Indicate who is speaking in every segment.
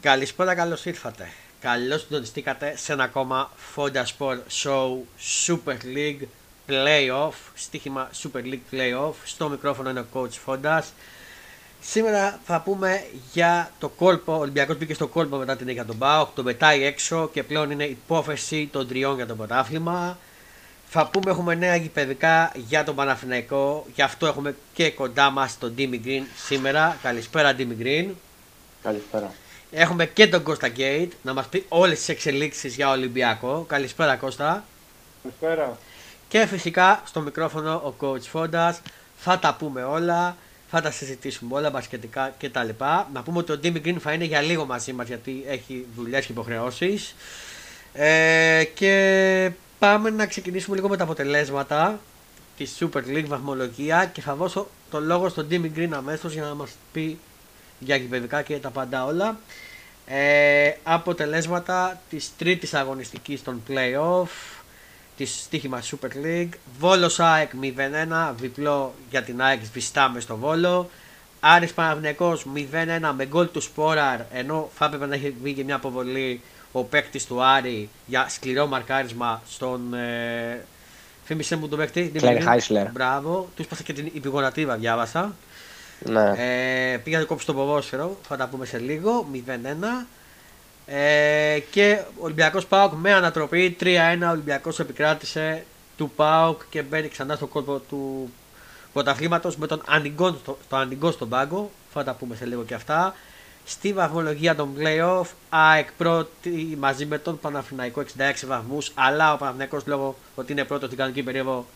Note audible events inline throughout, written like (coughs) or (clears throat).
Speaker 1: Καλησπέρα, καλώς ήρθατε. Καλώς συντονιστήκατε σε ένα ακόμα Fonda Sport Show Super League Playoff. Στοίχημα Super League Playoff. Στο μικρόφωνο είναι ο coach Fonda. Σήμερα θα πούμε για το κόλπο. Ο Ολυμπιακός μπήκε στο κόλπο μετά την για τον Μπάουκ. Το πετάει έξω και πλέον είναι υπόθεση των τριών για το πρωτάθλημα. Θα πούμε έχουμε νέα γηπαιδικά για τον Παναθηναϊκό. Γι' αυτό έχουμε και κοντά μας τον Ντίμι Green σήμερα. Καλησπέρα Ντίμι Green.
Speaker 2: Καλησπέρα.
Speaker 1: Έχουμε και τον Κώστα Γκέιτ να μας πει όλες τις εξελίξεις για Ολυμπιακό. Καλησπέρα Κώστα.
Speaker 2: Καλησπέρα.
Speaker 1: Και φυσικά στο μικρόφωνο ο Coach Φόντας. Θα τα πούμε όλα, θα τα συζητήσουμε όλα μπασκετικά κτλ. Να πούμε ότι ο Ντίμι Γκριν θα είναι για λίγο μαζί μας γιατί έχει δουλειές και υποχρεώσεις. Ε, και πάμε να ξεκινήσουμε λίγο με τα αποτελέσματα της Super League βαθμολογία και θα δώσω το λόγο στον Ντίμι Γκριν αμέσως για να μας πει για γηπαιδικά και τα πάντα όλα. Ε, αποτελέσματα της τρίτης αγωνιστικής των play-off της στοίχημα Super League Βόλος ΑΕΚ 0-1 διπλό για την ΑΕΚ σβηστάμε στο Βόλο Άρης Παναυνιακός 0-1 με γκολ του Σπόραρ ενώ θα έπρεπε να έχει βγει και μια αποβολή ο παίκτης του Άρη για σκληρό μαρκάρισμα στον ε, Φήμισε μου τον παίκτη.
Speaker 2: Κλέρι Χάισλερ.
Speaker 1: Μπράβο. Του είπα και την υπηγονατίβα, διάβασα.
Speaker 2: Ναι.
Speaker 1: Ε, πήγα να κόψει το ποδόσφαιρο, θα τα πούμε σε λίγο. 0-1. Ε, και ο Ολυμπιακός Πάοκ με ανατροπή 3-1. Ο Ολυμπιακός επικράτησε του Πάοκ και μπαίνει ξανά στο κόλπο του πρωταθλήματος με τον Ανιγκό στο, το στον πάγκο. Θα τα πούμε σε λίγο και αυτά. Στη βαθμολογία των playoff, ΑΕΚ πρώτη μαζί με τον Παναθηναϊκό 66 βαθμούς. Αλλά ο Παναθηναϊκός λόγω ότι είναι πρώτος στην κανονική περίοδο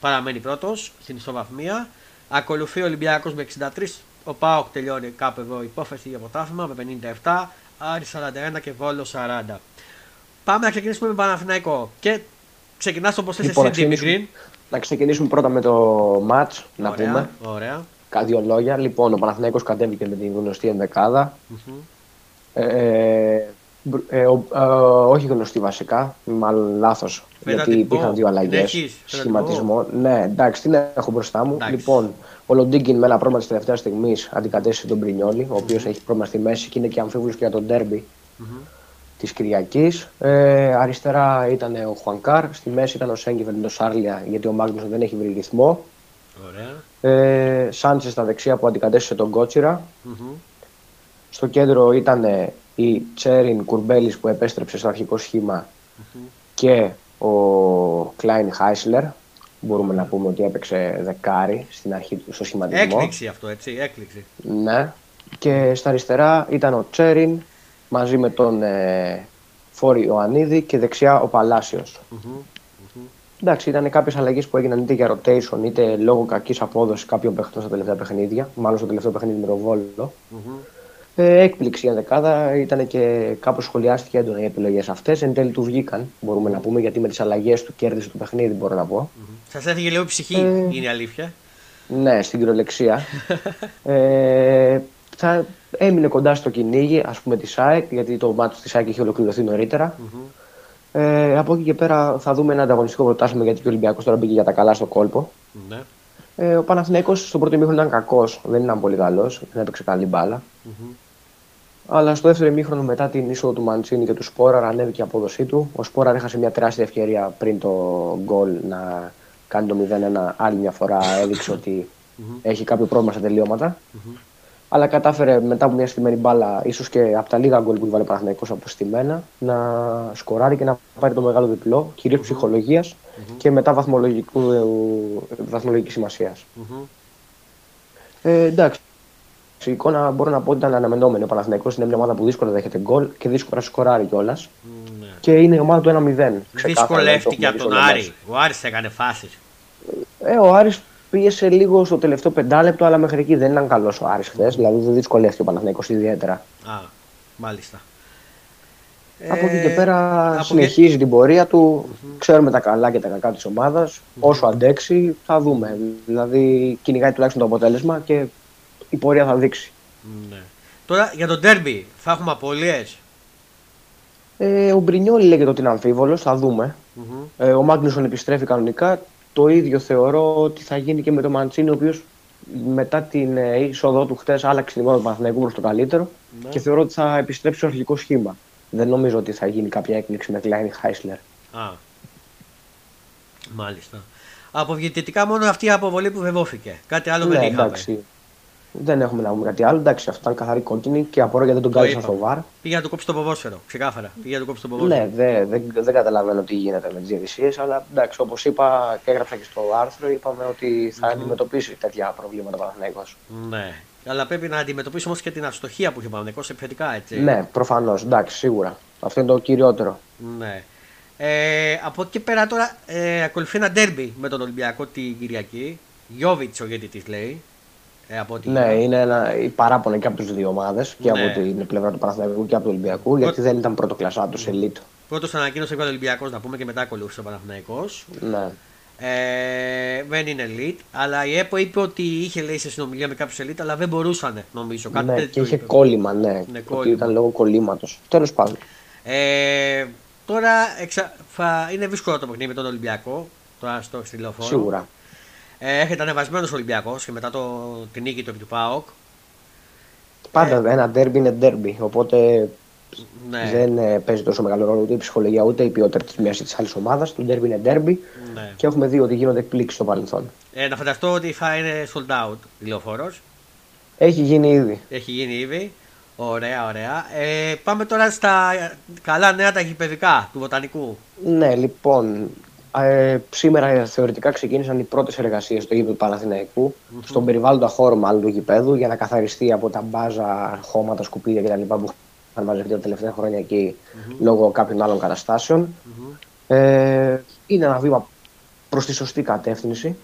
Speaker 1: παραμένει πρώτος στην ισοβαθμία. Ακολουθεί ο Ολυμπιακός με 63. Ο Πάοκ τελειώνει κάπου εδώ υπόθεση για ποτάθλημα με 57. Άρη 41 και Βόλο 40. Πάμε να ξεκινήσουμε με Παναθηναϊκό. Και ξεκινάς όπως θες
Speaker 2: λοιπόν,
Speaker 1: εσύ, Green.
Speaker 2: Να ξεκινήσουμε πρώτα με το match, να
Speaker 1: ωραία,
Speaker 2: πούμε.
Speaker 1: Ωραία.
Speaker 2: Κάτι λόγια. Λοιπόν, ο Παναθηναϊκός κατέβηκε με την γνωστή ενδεκάδα.
Speaker 1: Mm-hmm.
Speaker 2: Ε, ε, ο, ε, όχι γνωστή βασικά, μάλλον λάθος. Γιατί υπήρχαν δύο αλλαγές. Σχηματισμό. Ναι, εντάξει, την έχω μπροστά μου.
Speaker 1: Εντάξει.
Speaker 2: Λοιπόν, ο Λοντίγκιν με ένα πρόβλημα της τελευταίας στιγμής αντικατέστησε τον Πρινιόλη, ο οποίος έχει πρόβλημα στη μέση και είναι και αμφίβολος και για τον ντέρμπι
Speaker 1: Mm-hmm.
Speaker 2: της Κυριακής. Ε, αριστερά ήταν ο Χουανκάρ, στη μέση ήταν ο Σέγκεφελ με τον Σάρλια, γιατί ο Μάγνουσον δεν έχει βρει ρυθμό.
Speaker 1: Ωραία.
Speaker 2: Ε, Σάντσες στα δεξιά που αντικατέστησε τον Κότσιρα.
Speaker 1: Mm-hmm.
Speaker 2: Στο κέντρο ήταν η Τσέριν Κουρμπέλης που επέστρεψε στο αρχικό σχήμα
Speaker 1: Mm-hmm.
Speaker 2: και ο Κλάιν Χάισλερ. Μπορούμε να πούμε ότι έπαιξε δεκάρι στην αρχή του στο σχηματισμό.
Speaker 1: Έκπληξη αυτό, έτσι, έκπληξη.
Speaker 2: Ναι. Και στα αριστερά ήταν ο Τσέριν μαζί με τον ε, Φόρη Ιωαννίδη και δεξιά ο Παλάσιος.
Speaker 1: Mm-hmm.
Speaker 2: Εντάξει, ήταν κάποιες αλλαγές που έγιναν είτε για rotation είτε λόγω κακής απόδοσης κάποιων παιχτών στα τελευταία παιχνίδια. Μάλλον στο τελευταίο παιχνίδι με τον Βόλο.
Speaker 1: Mm-hmm.
Speaker 2: Ε, έκπληξη η δεκάδα. Ήταν και κάπως σχολιάστηκε έντονα οι επιλογές αυτές. Εν τέλει του βγήκαν, μπορούμε να πούμε, γιατί με τις αλλαγές του κέρδισε το παιχνίδι, μπορώ να πω.
Speaker 1: Mm-hmm. Σας έφυγε λίγο ψυχή,
Speaker 2: Ε.
Speaker 1: είναι η αλήθεια.
Speaker 2: Ναι, στην κυριολεξία. (laughs) ε, θα έμεινε κοντά στο κυνήγι, ας πούμε, της ΣΑΕΚ, γιατί το μάτι της ΣΑΕΚ είχε ολοκληρωθεί νωρίτερα.
Speaker 1: Mm-hmm.
Speaker 2: Ε, από εκεί και πέρα θα δούμε ένα ανταγωνιστικό πρωτάθλημα, γιατί και ο Ολυμπιακός τώρα μπήκε για τα καλά στο κόλπο.
Speaker 1: Ναι.
Speaker 2: Ε, ο Παναθηναίκος στο πρώτο ημίχρονο ήταν κακός, δεν ήταν πολύ καλός, δεν έπαιξε καλή μπάλα.
Speaker 1: Mm-hmm.
Speaker 2: Αλλά στο δεύτερο ημίχρονο μετά την είσοδο του Μαντσίνη και του Σπόραρ ανέβηκε η απόδοσή του. Ο Σπόραρ έχασε μια τεράστια ευκαιρία πριν το γκολ να κάνει το 0-1. Άλλη μια φορά έδειξε ότι έχει κάποιο πρόβλημα στα τελειώματα. Αλλά κατάφερε μετά από μια στημένη μπάλα, ίσως και από τα λίγα γκολ που έβαλε ο Παναθηναϊκός αποστημένα, να σκοράρει και να πάρει το μεγάλο διπλό, κυρίως ψυχολογίας και μετά βαθμολογικού, βαθμολογικής σημασίας.
Speaker 1: Mm-hmm.
Speaker 2: Ε, εντάξει. Η εικόνα μπορώ να πω ότι ήταν αναμενόμενη. Ο Παναθηναϊκός είναι μια ομάδα που δύσκολα δέχεται γκολ και δύσκολα σκοράρει κιόλας.
Speaker 1: Ναι.
Speaker 2: Και είναι η ομάδα του 1-0.
Speaker 1: Δυσκολεύτηκε από τον Άρη. Ο Άρης έκανε φάσεις.
Speaker 2: Ε, ο Άρης πίεσε λίγο στο τελευταίο πεντάλεπτο, αλλά μέχρι εκεί δεν ήταν καλός ο Άρης χθες. Δηλαδή δεν δυσκολεύτηκε ο Παναθηναϊκός ιδιαίτερα.
Speaker 1: Α, μάλιστα.
Speaker 2: από εκεί και
Speaker 1: Ε,
Speaker 2: πέρα
Speaker 1: από
Speaker 2: συνεχίζει την πορεία του. Ξέρουμε τα καλά και τα κακά της ομάδας. Όσο αντέξει, θα δούμε. Δηλαδή κυνηγάει τουλάχιστον το αποτέλεσμα και η πορεία θα δείξει.
Speaker 1: Ναι. Τώρα για τον Ντέρμπι θα έχουμε απώλειες;
Speaker 2: Ε, ο Μπρινιόλη λέγεται ότι είναι αμφίβολος, θα δούμε.
Speaker 1: Mm-hmm.
Speaker 2: Ε, ο Μάγνουσον επιστρέφει κανονικά. Το ίδιο θεωρώ ότι θα γίνει και με τον Μαντσίνη, ο οποίος μετά την ε, είσοδό του χθες άλλαξε την εικόνα του Παναθηναϊκού προς το καλύτερο
Speaker 1: Ναι.
Speaker 2: και θεωρώ ότι θα επιστρέψει στο αρχικό σχήμα. Δεν νομίζω ότι θα γίνει κάποια έκπληξη με Κλάιν Χάισλερ.
Speaker 1: Α. Μάλιστα. Από διαιτητικά μόνο αυτή η αποβολή που βεβαιώθηκε. Κάτι άλλο δεν
Speaker 2: Ναι,
Speaker 1: είχαμε.
Speaker 2: εντάξει. Δεν έχουμε να πούμε κάτι άλλο. Εντάξει, αυτό ήταν καθαρή κόκκινη και απορώ γιατί δεν τον
Speaker 1: Το
Speaker 2: κάλεσαν
Speaker 1: είπαμε.
Speaker 2: στο βαρ.
Speaker 1: Πήγε να του κόψει το ποδόσφαιρο. Ξεκάθαρα. Πήγε να του κόψει το ποδόσφαιρο.
Speaker 2: Ναι, δεν δεν δεν καταλαβαίνω τι γίνεται με τις διαιτησίες, αλλά εντάξει, όπως είπα και έγραψα και στο άρθρο, είπαμε ότι θα αντιμετωπίσει τέτοια προβλήματα ο Παναθηναϊκός.
Speaker 1: Ναι. Αλλά πρέπει να αντιμετωπίσει όμως και την αστοχία που είχε πάνω επιθετικά, έτσι.
Speaker 2: Ναι, προφανώς, εντάξει, σίγουρα. Αυτό είναι το κυριότερο.
Speaker 1: Ναι. Ε, από εκεί πέρα τώρα ε, ακολουθεί ένα ντέρμπι με τον Ολυμπιακό την Κυριακή. Γιώβιτς ο διαιτητή λέει. Ε, από ό,τι
Speaker 2: Ναι,
Speaker 1: είδα.
Speaker 2: είναι ένα η παράπονο και από τι δύο ομάδες, και
Speaker 1: Ναι.
Speaker 2: από την πλευρά του Παναθηναϊκού και από του Ολυμπιακού, γιατί δεν ήταν πρώτο κλασσά του ελίτ.
Speaker 1: Πρώτος ανακοίνωσε ο Ολυμπιακός να πούμε και μετά ακολούθησε ο Παναθηναϊκός.
Speaker 2: Ναι.
Speaker 1: Ε, δεν είναι elite, αλλά η ΕΠΟ είπε ότι είχε λέει σε συνομιλία με κάποιους elite, αλλά δεν μπορούσαν νομίζω. Κάτι
Speaker 2: ναι,
Speaker 1: τέτοιο
Speaker 2: και είχε
Speaker 1: είπε.
Speaker 2: κόλλημα, ναι.
Speaker 1: Ναι,
Speaker 2: ότι
Speaker 1: κόλλημα.
Speaker 2: ήταν λόγω κολλήματος. Τέλος πάντων.
Speaker 1: Ε, τώρα εξα... θα... είναι δύσκολο το παιχνίδι με τον Ολυμπιακό. Τώρα στο στη λεωφόρο.
Speaker 2: Σίγουρα.
Speaker 1: Ε, έχετε ανεβασμένο Ολυμπιακό και μετά το... την νίκη του επί του ΠΑΟΚ.
Speaker 2: Πάντα ένα ντέρμπι είναι ντέρμπι. Οπότε
Speaker 1: Ναι,
Speaker 2: δεν ε, παίζει τόσο μεγάλο ρόλο ούτε η ψυχολογία ούτε η ποιότητα της μιας ή της άλλης ομάδας. Το ντέρμπι είναι ντέρμπι
Speaker 1: ναι.
Speaker 2: και έχουμε δει ότι γίνονται εκπλήξεις στο παρελθόν.
Speaker 1: Ε, να φανταστώ ότι θα είναι sold out η λεωφόρος.
Speaker 2: Έχει γίνει ήδη.
Speaker 1: Έχει γίνει ήδη. Ωραία, ωραία. Ε, πάμε τώρα στα καλά νέα τα γηπαιδικά του Βοτανικού.
Speaker 2: Ναι, λοιπόν. Ε, σήμερα θεωρητικά ξεκίνησαν οι πρώτες εργασίες στο γήπεδο του παναθηναικου στον περιβάλλοντα χώρο μάλλον του γηπέδου, για να καθαριστεί από τα μπάζα, χώματα, σκουπίδια κτλ. που είχαν μαζευτεί τα τελευταία χρόνια εκεί λόγω κάποιων άλλων καταστάσεων. Ε, είναι ένα βήμα προς τη σωστή κατεύθυνση.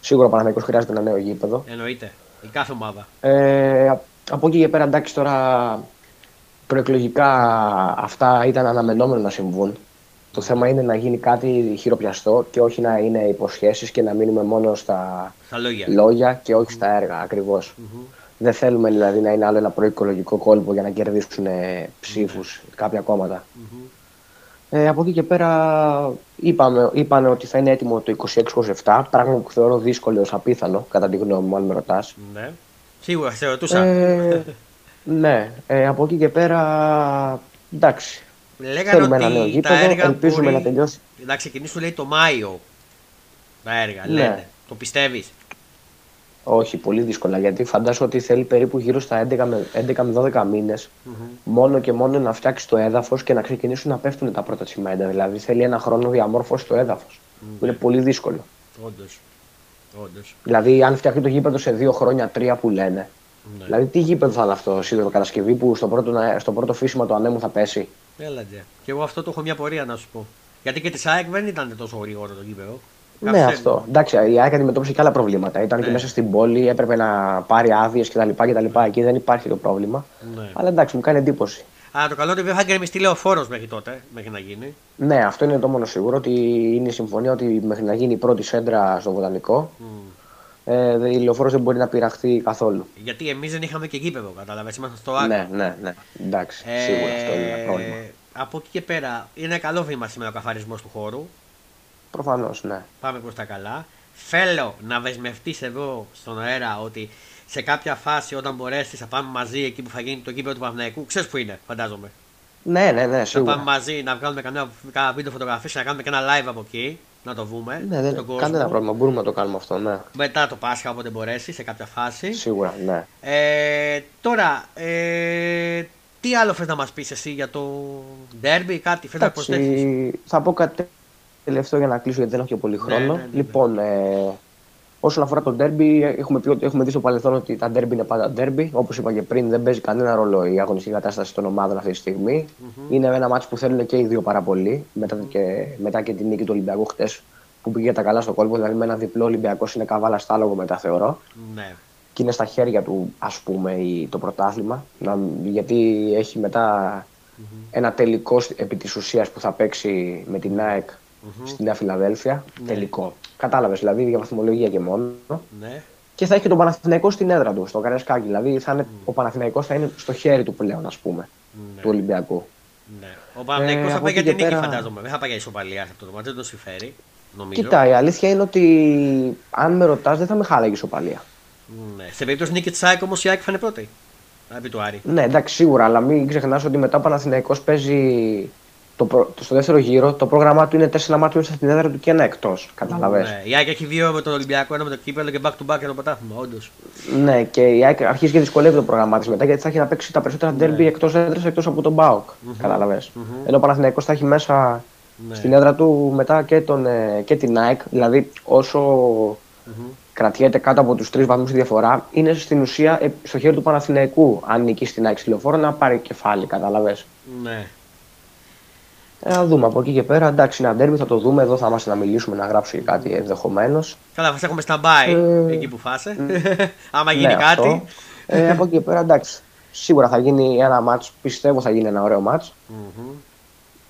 Speaker 2: Σίγουρα ο Παναθηναϊκός χρειάζεται ένα νέο γήπεδο.
Speaker 1: Εννοείται. Η κάθε ομάδα.
Speaker 2: Ε, από εκεί και πέρα, εντάξει, τώρα προεκλογικά αυτά ήταν αναμενόμενο να συμβούν. Το θέμα είναι να γίνει κάτι χειροπιαστό και όχι να είναι υποσχέσεις και να μείνουμε μόνο στα
Speaker 1: Στα λόγια.
Speaker 2: λόγια και όχι στα έργα ακριβώς. Δεν θέλουμε δηλαδή να είναι άλλο ένα προεκλογικό κόλπο για να κερδίσουν ε, ψήφους κάποια κόμματα. Ε, από εκεί και πέρα είπαμε, είπανε ότι θα είναι έτοιμο το 26-27, πράγμα που θεωρώ δύσκολο ως απίθανο, κατά τη γνώμη μου, αν με ρωτάς.
Speaker 1: Ναι. Σίγουρα, σε ρωτούσα.
Speaker 2: Ε, ναι, ε, από εκεί και πέρα, εντάξει.
Speaker 1: Λέγανε
Speaker 2: Θέλουμε ένα
Speaker 1: ότι
Speaker 2: νέο
Speaker 1: τα
Speaker 2: γήπεδο,
Speaker 1: έργα
Speaker 2: ελπίζουμε
Speaker 1: μπορεί
Speaker 2: να τελειώσει.
Speaker 1: να ξεκινήσουν λέει το Μάιο. Τα έργα,
Speaker 2: Ναι.
Speaker 1: λένε. Το πιστεύεις;
Speaker 2: Όχι, πολύ δύσκολα, γιατί φαντάζομαι ότι θέλει περίπου γύρω στα 11 με, 11 με 12 μηνες μόνο και μόνο να φτιάξει το έδαφος και να ξεκινήσουν να πέφτουν τα πρώτα τσιμέντα. Δηλαδή θέλει ένα χρόνο διαμόρφωση στο έδαφος, που είναι πολύ δύσκολο.
Speaker 1: Όντως. Όντως.
Speaker 2: Δηλαδή, αν φτιαχτεί το γήπεδο σε δύο χρόνια, τρία που λένε.
Speaker 1: Ναι.
Speaker 2: Δηλαδή, τι γήπεδο θα είναι αυτό, σίδερο κατασκευή που στο πρώτο, να- στο πρώτο φύσιμα του ανέμου θα πέσει;
Speaker 1: Έλα ντε. Και εγώ αυτό το έχω μια πορεία να σου πω. Γιατί και της ΑΕΚ δεν ήταν τόσο γρήγορο το γήπεδο.
Speaker 2: Ναι,
Speaker 1: Καθυστέρησε.
Speaker 2: αυτό. Εντάξει, η ΑΕΚ αντιμετώπισε και άλλα προβλήματα. Ήταν
Speaker 1: Ναι.
Speaker 2: και μέσα στην πόλη, έπρεπε να πάρει άδειες κτλ. κτλ. Εκεί δεν υπάρχει το πρόβλημα.
Speaker 1: Ναι.
Speaker 2: Αλλά εντάξει, μου κάνει εντύπωση.
Speaker 1: Αλλά το καλό είναι ότι δεν θα γκρεμιστεί λεωφόρος μέχρι τότε, μέχρι να γίνει.
Speaker 2: Ναι, αυτό είναι το μόνο σίγουρο ότι είναι η συμφωνία ότι μέχρι να γίνει η πρώτη σέντρα στο βοτανικό
Speaker 1: Μμ.
Speaker 2: Ε, δε- η λεωφόρος δεν μπορεί να πειραχθεί καθόλου.
Speaker 1: Γιατί εμείς δεν είχαμε και γήπεδο, κατάλαβες. Ήμασταν στο άκρο.
Speaker 2: Ναι, ναι, ναι. Εντάξει,
Speaker 1: Ε,
Speaker 2: σίγουρα αυτό είναι ένα πρόβλημα.
Speaker 1: Από εκεί και πέρα είναι καλό βήμα σήμερα ο καθαρισμός του χώρου.
Speaker 2: Προφανώς, ναι.
Speaker 1: Πάμε προς τα καλά. Θέλω να δεσμευτείς εδώ στον αέρα ότι σε κάποια φάση όταν μπορέσεις θα πάμε μαζί εκεί που θα γίνει το γήπεδο του Παναγιακού. Ξέρεις που είναι, φαντάζομαι.
Speaker 2: Ναι, ναι, ναι,
Speaker 1: Θα
Speaker 2: σίγουρα.
Speaker 1: πάμε μαζί να βγάλουμε κανένα, κανένα βίντεο φωτογραφίες, να κάνουμε και ένα live από εκεί. Να το βούμε.
Speaker 2: Ναι, δεν
Speaker 1: στον κόσμο.
Speaker 2: κανένα πρόβλημα. Μπορούμε να το κάνουμε αυτό, ναι.
Speaker 1: Μετά το Πάσχα, όποτε μπορέσει, σε κάποια φάση.
Speaker 2: Σίγουρα, ναι.
Speaker 1: Ε, τώρα, ε, τι άλλο θες να μας πεις εσύ για το derby, κάτι θες να προσθέσεις;
Speaker 2: Εντάξει, θα πω κάτι τελευταίο για να κλείσω γιατί δεν έχω και πολύ
Speaker 1: Ναι,
Speaker 2: χρόνο.
Speaker 1: ναι, ναι, ναι.
Speaker 2: Λοιπόν, ε, όσον αφορά το derby, έχουμε, πει, ότι- έχουμε δει στο παρελθόν ότι τα derby είναι πάντα derby. Όπως είπα και πριν, δεν παίζει κανένα ρόλο η αγωνιστική κατάσταση των ομάδων αυτή τη στιγμη Είναι ένα μάτσο που θέλουν και οι δύο πάρα πολύ. Μετά και, μετά και την νίκη του Ολυμπιακού χτες που πήγε τα καλά στο κόλπο. Δηλαδή με ένα διπλό Ολυμπιακός είναι καβάλα στάλογο μετά, θεωρώ.
Speaker 1: Ναι,
Speaker 2: Και είναι στα χέρια του, ας πούμε, η- το πρωτάθλημα. Να, γιατί έχει μετά ένα τελικό σ- επί της ουσίας που θα παίξει με την ΑΕΚ στη Νέα Φιλαδέλφια.
Speaker 1: Ναι.
Speaker 2: Τελικό. Κατάλαβες, δηλαδή για βαθμολογία και μόνο.
Speaker 1: ναι,
Speaker 2: Και θα έχει και τον Παναθηναϊκό στην έδρα του, στο Καρεσκάκι. Δηλαδή θα είναι, ο Παναθηναϊκός θα είναι στο χέρι του πλέον, ας πούμε,
Speaker 1: ναι,
Speaker 2: του Ολυμπιακού.
Speaker 1: ναι. Ο Παναγιακός θα
Speaker 2: από
Speaker 1: πάει για
Speaker 2: εκεί
Speaker 1: την
Speaker 2: και
Speaker 1: νίκη
Speaker 2: πέρα-
Speaker 1: φαντάζομαι, δεν θα πάει για ισοπαλία σε αυτό το μάτι, δεν το συμφέρει. νομίζω.
Speaker 2: Κοίτα, η αλήθεια είναι ότι αν με ρωτάς, δεν θα με χάλαγε η σοπαλία.
Speaker 1: Ναι. Σε περίπτωση νίκη της ΑΕΚ όμως η ΑΕΚ θα είναι πρώτη. Επί του Άρη.
Speaker 2: Ναι, εντάξει, σίγουρα, αλλά μην ξεχνάς ότι μετά ο Παναθηναϊκός παίζει το, προ- το, στο δεύτερο γύρο. Το πρόγραμμά του είναι τέσσερα μάτια μέσα στην έδρα του και ένα εκτός. Καταλαβέ.
Speaker 1: Ναι. Η ΑΕΚ έχει δύο με τον Ολυμπιακό, ένα με το κύπελο και back to back για το πρωτάθλημα, όντως.
Speaker 2: Ναι, και η ΑΕΚ αρχίζει και δυσκολεύει το πρόγραμμά της μετά γιατί θα έχει να παίξει τα περισσότερα
Speaker 1: Ναι.
Speaker 2: ντέρμπι εκτός έδρας εκτός από τον Μπάουκ. Καταλαβες. Ενώ ο Παναθηναϊκός θα έχει μέσα
Speaker 1: Ναι.
Speaker 2: στην έδρα του μετά και, τον, ε, και την ΑΕΚ. Δηλαδή, όσο κρατιέται κάτω από τους τρεις βαθμούς η διαφορά, είναι στην ουσία ε, στο χέρι του Παναθηναϊκού. Αν νικήσει την ΑΕΚ στη λεωφόρο, να πάρει κεφάλι, καταλαβες.
Speaker 1: Ναι.
Speaker 2: Ε, θα δούμε από εκεί και πέρα. Εντάξει, είναι ένα ντέρμπι, θα το δούμε. Εδώ θα είμαστε να μιλήσουμε, να γράψω και κάτι ενδεχομένως.
Speaker 1: Καλά, θα έχουμε stand-by
Speaker 2: Ε,
Speaker 1: εκεί που φάσε. (laughs) Άμα γίνει κάτι.
Speaker 2: Αυτό. Ε, από εκεί και πέρα, εντάξει. Σίγουρα θα γίνει ένα μάτς, πιστεύω θα γίνει ένα ωραίο μάτς.
Speaker 1: Μμμ.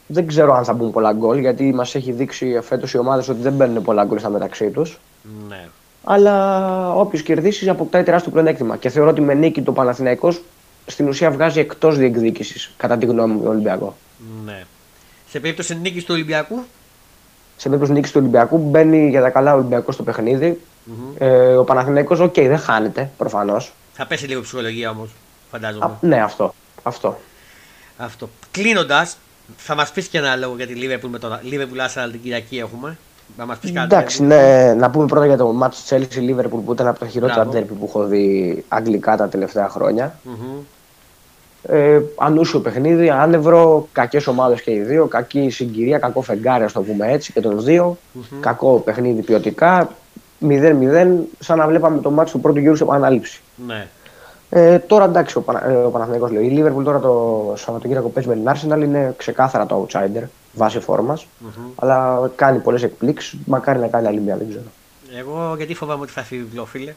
Speaker 2: Δεν ξέρω αν θα μπουν πολλά γκολ, γιατί μας έχει δείξει φέτος οι ομάδες ότι δεν μπαίνουν πολλά γκολ στα μεταξύ τους.
Speaker 1: Ναι.
Speaker 2: Αλλά όποιο κερδίσεις αποκτάει τεράστιο πλεονέκτημα. Και θεωρώ ότι με νίκη το Παναθηναϊκός στην ουσία βγάζει εκτός διεκδίκησης, κατά τη γνώμη μου, τον Ολυμπιακό.
Speaker 1: ναι. Σε περίπτωση νίκης του Ολυμπιακού;
Speaker 2: Σε περίπτωση νίκης του Ολυμπιακού μπαίνει για τα καλά ο Ολυμπιακός στο παιχνίδι.
Speaker 1: Μμμ.
Speaker 2: Ε, ο Παναθηναϊκός, οκ, δεν χάνεται προφανώς.
Speaker 1: Θα πέσει λίγο η ψυχολογία όμως, φαντάζομαι.
Speaker 2: Ναι, αυτό. αυτό.
Speaker 1: Αυτό. Κλείνοντας, θα μας πεις και ένα λόγο για τη Liverpool με τον Liverpool Arsenal την Κυριακή έχουμε. Να μας πεις κάτι.
Speaker 2: Εντάξει, ναι, να πούμε πρώτα για το ματς Chelsea Liverpool που ήταν από τα χειρότερα
Speaker 1: Μπράβο.
Speaker 2: ντέρπι που έχω δει αγγλικά τα τελευταία χρόνια.
Speaker 1: Μμμ.
Speaker 2: Ε, ανούσιο παιχνίδι, άνευρο, κακές ομάδες και οι δύο. Κακή συγκυρία, κακό φεγγάρι, ας το πούμε έτσι και των δύο. Κακό παιχνίδι ποιοτικά. 0-0, σαν να βλέπαμε το μάτσο του πρώτου γύρου σε επανάληψη.
Speaker 1: Ναι.
Speaker 2: Ε, τώρα εντάξει, ο, Πανα... ε, ο Παναθηναϊκός λέει. Η Liverpool τώρα το Σαββατοκύριακο παίζει με την Arsenal είναι ξεκάθαρα το outsider βάσει φόρμας, Αλλά κάνει πολλές εκπλήξεις. Μακάρι να κάνει άλλη μια, δεν ξέρω.
Speaker 1: Εγώ γιατί φοβάμαι ότι θα φύγει φίλε.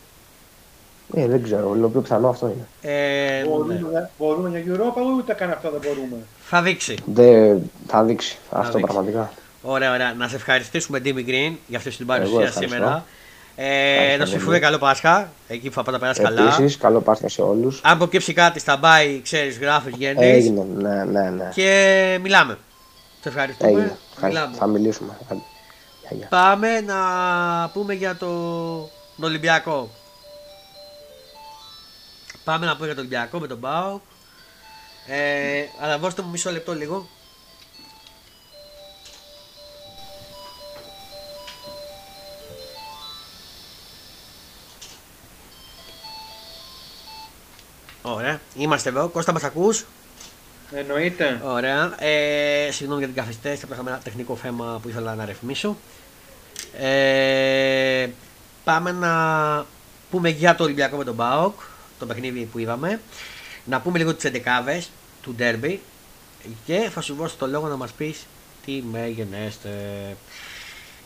Speaker 2: Ε, δεν ξέρω. Το πιο πιθανό αυτό είναι.
Speaker 1: Ε, ναι.
Speaker 3: Μπορούμε, μπορούμε για Europa ή ούτε καν αυτό δεν μπορούμε.
Speaker 1: Θα δείξει.
Speaker 2: Δεν θα δείξει αυτό
Speaker 1: δείξει.
Speaker 2: πραγματικά.
Speaker 1: Ωραία, ωραία. Να σε ευχαριστήσουμε, Ντίμι Green, για αυτή την
Speaker 2: Εγώ
Speaker 1: παρουσία
Speaker 2: ευχαριστώ.
Speaker 1: σήμερα. Ε,
Speaker 2: Ευχαριστώ
Speaker 1: να σου
Speaker 2: πολύ.
Speaker 1: ευχηθούμε καλό Πάσχα, εκεί που θα πάτε να περάσει καλά.
Speaker 2: Επίσης, καλό Πάσχα σε όλους.
Speaker 1: Αν προκύψει κάτι στα μπάι, ξέρεις, γράφεις, βγαίνει.
Speaker 2: Έγινε, ναι, ναι, ναι.
Speaker 1: Και μιλάμε. Σε ευχαριστούμε.
Speaker 2: Έγινε. Ευχαριστώ.
Speaker 1: Μιλάμε.
Speaker 2: Θα μιλήσουμε. Γεια, γεια.
Speaker 1: Πάμε να πούμε για το... τον Ολυμπιακό. Πάμε να πούμε για τον Ολυμπιακό με τον Πάο. Ε, αλλά δώστε μου μισό λεπτό λίγο. Ωραία, είμαστε εδώ. Κώστα μας ακούς;
Speaker 3: Εννοείται.
Speaker 1: Ωραία. Ε, συγγνώμη για την καθυστέρηση, απλά είχαμε ένα τεχνικό θέμα που ήθελα να ρυθμίσω. Ε, πάμε να πούμε για το Ολυμπιακό με τον ΠΑΟΚ, το παιχνίδι που είδαμε. Να πούμε λίγο τις 11άδες του ντέρμπι και θα σου δώσω το λόγο να μας πεις τι μέγενέστε.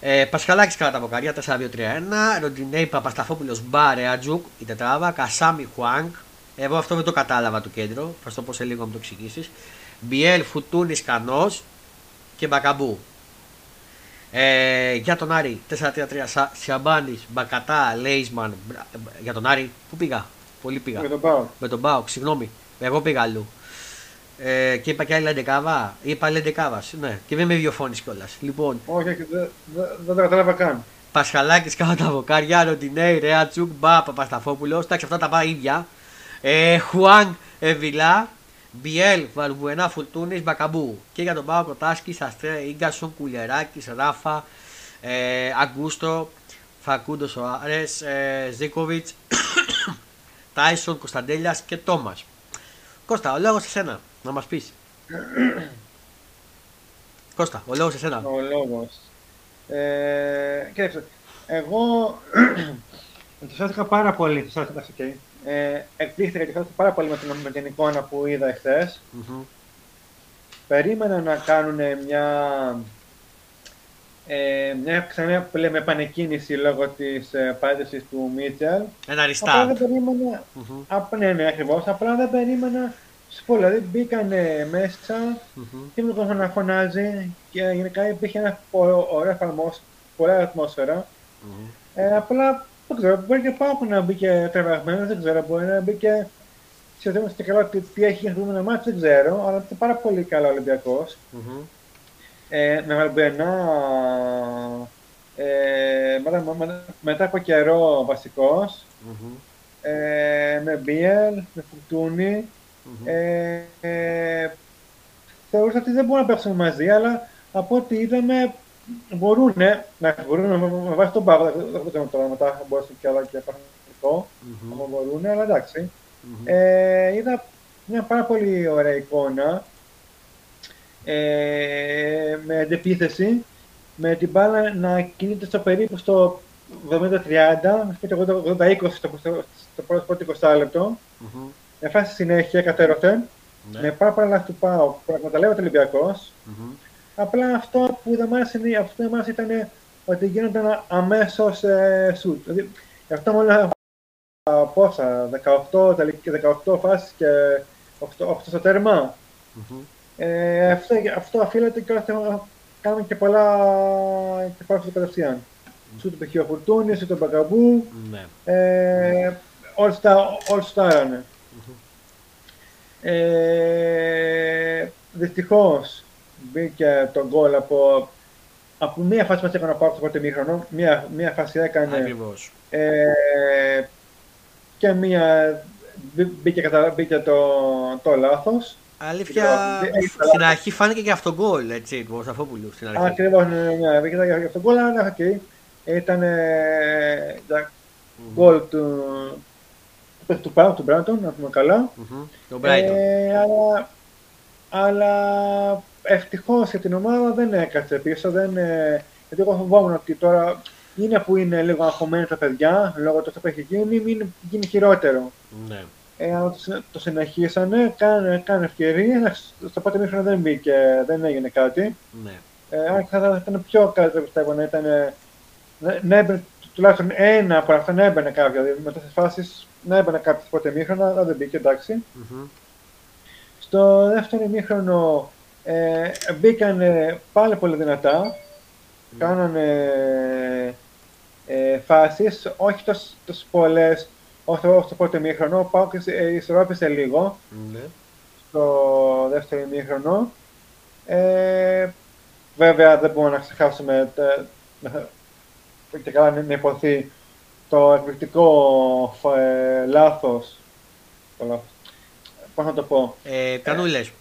Speaker 1: Ε, Πασχαλάκης κάτω απ' τα δοκάρια 4-2-3-1. Ροντινέι Παπασταθόπουλος Μπα Ρέαμπτσιουκ η τετράδα. Κασάμι Χουάνγκ. Εγώ αυτό δεν το κατάλαβα το κέντρο. Θα σου το πω σε λίγο να μου το εξηγήσεις. Μπιέλ Φορτούνης Κανός και Μπακαμπού. Ε, για τον Άρη 4-3-3 Σιαμπάνης, Μπακατά, Λέισμαν. Μπρα- Για τον Άρη, πού πήγα; Πολύ πήγα.
Speaker 3: Με τον Πάο.
Speaker 1: Με τον Μπάουκ, συγγνώμη. Εγώ πήγα αλλού. Ε, και είπα και άλλη λεντεκάβα. Είπα λεντεκάβας. Ναι, και δεν με βιοφώνεις κιόλας. Λοιπόν,
Speaker 3: Όχι, όχι, δεν δεν- δεν το κατάλαβα καν.
Speaker 1: Πασχαλάκης κάτω τα βοκάρια, Ροντινέη, Ρέα Τσουκ, Μπα, Παπασταφόπουλος. Εντάξει, αυτά τα πάει ίδια. Ε, Χουάνγκ, Εβιλά, Μπιέλ, Βαρβουενά, Φουρτούνης, Μπακαμπού. Και για τον Πάο Κοτάσκι, Αστρέ, γκασον, Κουλεράκη, Ράφα, ε, Αγκούστο, Φακούντος Σοάρε, ε, Ζίκοβιτ, Τάισον, Κωνσταντέλιας και Τόμας. Κώστα, ο λόγος σε σένα, να μας πεις. (clears throat) Κώστα, ο λόγος σε σένα.
Speaker 3: Ο λόγος. Ε, κοίταξε, εγώ (clears throat) ενθουσιάστηκα πάρα πολύ. ενθουσιάστηκα, okay. Ε, εκπλήχθηκα και ενθουσιάστηκα πάρα πολύ με την, με την εικόνα που είδα εχθές.
Speaker 1: Μμμ.
Speaker 3: Περίμενα να κάνουν μια, ε, μια ξανά που λέμε επανεκκίνηση λόγω της ε, παρέτησης του Μίτσελ.
Speaker 1: Ένα
Speaker 3: Απλά δεν
Speaker 1: restart.
Speaker 3: περίμενα,
Speaker 1: Μμμ.
Speaker 3: απ, ναι, ναι, ακριβώς, απλά δεν περίμενα, σου πω, δηλαδή μπήκανε μέσα
Speaker 1: Μμμ.
Speaker 3: και με τον κόσμο να φωνάζει και γενικά υπήρχε ένα πο- ωραίο εφαρμός, πολλά ατμόσφαιρα.
Speaker 1: Μμμ.
Speaker 3: Ε, απλά δεν ξέρω, μπορεί και πάω να μπήκε τρεβαγμένος, δεν ξέρω, μπορεί να μπήκε σε θέμα και καλά τι, τι έχει για να δούμε μάτς, δεν ξέρω, αλλά ήταν πάρα πολύ καλά ο Ολυμπιακός.
Speaker 1: Μμμ.
Speaker 3: Ε, με Βαλμπενά Ε, μετά, με- μετά από καιρό βασικός,
Speaker 1: Μμμ.
Speaker 3: ε, με Μπίελ, με Φουρτούνι.
Speaker 1: Μμμ.
Speaker 3: Ε, ε, θεωρούσα ότι δεν μπορούν να παίξουν μαζί, αλλά από ό,τι είδαμε μπορούν να μπορούν με, με βάση τον πάγο. Δεν δεν ξέρω τώρα μετά μπορούσαν και άλλα και πραγματικό.
Speaker 1: Μμμ.
Speaker 3: Mm μπορούν, αλλά εντάξει.
Speaker 1: Μμμ.
Speaker 3: Ε, είδα μια πάρα πολύ ωραία εικόνα ε, με αντεπίθεση, με την μπάλα να κινείται στο περίπου στο 70-30, και το 80-20 στο, στο, στο πρώτο πρώτο 20 λεπτό,
Speaker 1: Μμμ.
Speaker 3: με φάση συνέχεια κατέρωθεν,
Speaker 1: Ναι.
Speaker 3: με πάρα πολλά λάθη του ΠΑΟ που εκμεταλλεύεται ο Ολυμπιακός.
Speaker 1: Μμμ.
Speaker 3: Απλά αυτό που δεν μ' άρεσε, είναι- αυτό που δεν μ' άρεσε ήταν ότι γίνονταν αμέσως ε, σουτ. Δηλαδή, γι' αυτό μόνο α, πόσα, 18, τελικ- 18 φάσεις και 8, 8 στο τέρμα.
Speaker 1: Μμμ.
Speaker 3: Ε, αυτό, αυτό οφείλεται και ότι κάνουμε και πολλά και πολλά σουτ κατευθείαν. Σουτ του Πεχείο Φουρτούνη, σουτ του Μπαγκαμπού,
Speaker 1: Ναι.
Speaker 3: ε, all star, all starανε.
Speaker 1: Μμμ.
Speaker 3: Ε, δυστυχώς μπήκε το γκολ από, από μία φάση μας έκανε να πάρει στο πρώτο ημίχρονο, μία, μία φάση έκανε
Speaker 1: Ακριβώς.
Speaker 3: ε, και μία μπή- μπήκε, κατα, μπήκε το, το λάθος.
Speaker 1: Αλήθεια,
Speaker 3: Έχει
Speaker 1: στην αρχή φάνηκε και αυτό γκολ, έτσι, του Σαφόπουλου στην αρχή.
Speaker 3: Ακριβώς, ναι, ναι, ναι, μπήκε για αυτό το γκολ, αλλά ναι, οκ. Ήταν ε, για
Speaker 1: Μμμ.
Speaker 3: γκολ του, του, του, Πάου, του Μπράντον, να πούμε καλά.
Speaker 1: Μμμ. Το Brighton.
Speaker 3: Ε, αλλά, αλλά ευτυχώς για την ομάδα δεν έκατσε πίσω. Δεν, ε, γιατί εγώ φοβόμουν ότι τώρα είναι που είναι λίγο αγχωμένα τα παιδιά λόγω του που έχει γίνει, μην γίνει χειρότερο.
Speaker 1: Ναι.
Speaker 3: Ε, αλλά το, συ- το συνεχίσανε, κάνανε, κάνανε ευκαιρία. Στο πρώτο μήχρονο δεν μπήκε, δεν έγινε κάτι.
Speaker 1: Ναι.
Speaker 3: Ε, αν θα, θα ήταν πιο καλύτερο πιστεύω να ήταν. ε, Να, να έμπαινε τουλάχιστον ένα από αυτά να έμπαινε κάποια. Δηλαδή με τέσσερι φάσεις να έμπαινε κάποιος στο πρώτο μήχρονο, αλλά δεν μπήκε εντάξει.
Speaker 1: Μμμ.
Speaker 3: Στο δεύτερο ημίχρονο ε, μπήκαν ε, πάλι πολύ δυνατά. Κάνανε ε, φάσεις, όχι τόσο, τόσο πολλές όσο στο πρώτο ημίχρονο. Ο Πάουκ ε, ισορρόπησε λίγο
Speaker 1: Ναι.
Speaker 3: στο δεύτερο ημίχρονο. Ε, βέβαια δεν μπορούμε να ξεχάσουμε τα, να- και καλά να υποθεί το εκπληκτικό φ- ε, λάθος. Το λάθος. Πώς να το πω;
Speaker 1: Ε, κανούλες.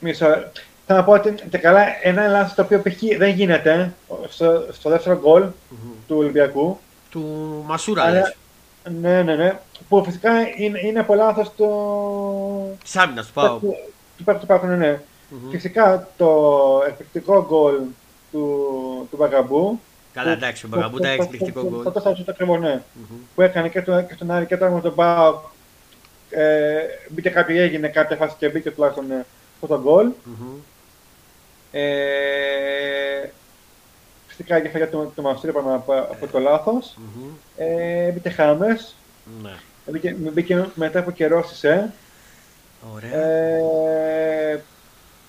Speaker 3: Μισό. Θα πω ότι και καλά ένα λάθος το οποίο π.χ. δεν γίνεται στο, στο δεύτερο γκολ
Speaker 1: Μμμ.
Speaker 3: του Ολυμπιακού.
Speaker 1: Του Μασούρα,
Speaker 3: Αλλά-
Speaker 1: λες.
Speaker 3: Ναι, ναι, ναι. Που φυσικά είναι, είναι από λάθος το...
Speaker 1: Της άμυνας του πάω.
Speaker 3: του, του Πάκου του Πάκου, ναι, ναι.
Speaker 1: Μμμ.
Speaker 3: Φυσικά το εκπληκτικό γκολ του, του Μπαγκαμπού.
Speaker 1: Καλά, εντάξει, ο Μπαγκαμπού ήταν εκπληκτικό
Speaker 3: Το
Speaker 1: γκολ.
Speaker 3: τέσσερα σούτ ακριβώς, ναι.
Speaker 1: Μμμ.
Speaker 3: Που έκανε και, το, και στον Άρη και τώρα με τον Μπάουκ. Ε, μπήκε κάποιο, έγινε κάποια φάση και μπήκε τουλάχιστον ε, αυτό το γκολ.
Speaker 1: Μμμ.
Speaker 3: Ε, φυσικά και φάγε το, το Μαστούρι είπαμε από, από το λάθος.
Speaker 1: Μμμ.
Speaker 3: Ε, μπήκε Χάμες.
Speaker 1: Ναι.
Speaker 3: Μπήκε, μπήκε μετά από καιρό στις, ε.
Speaker 1: Ωραία.
Speaker 3: Ε,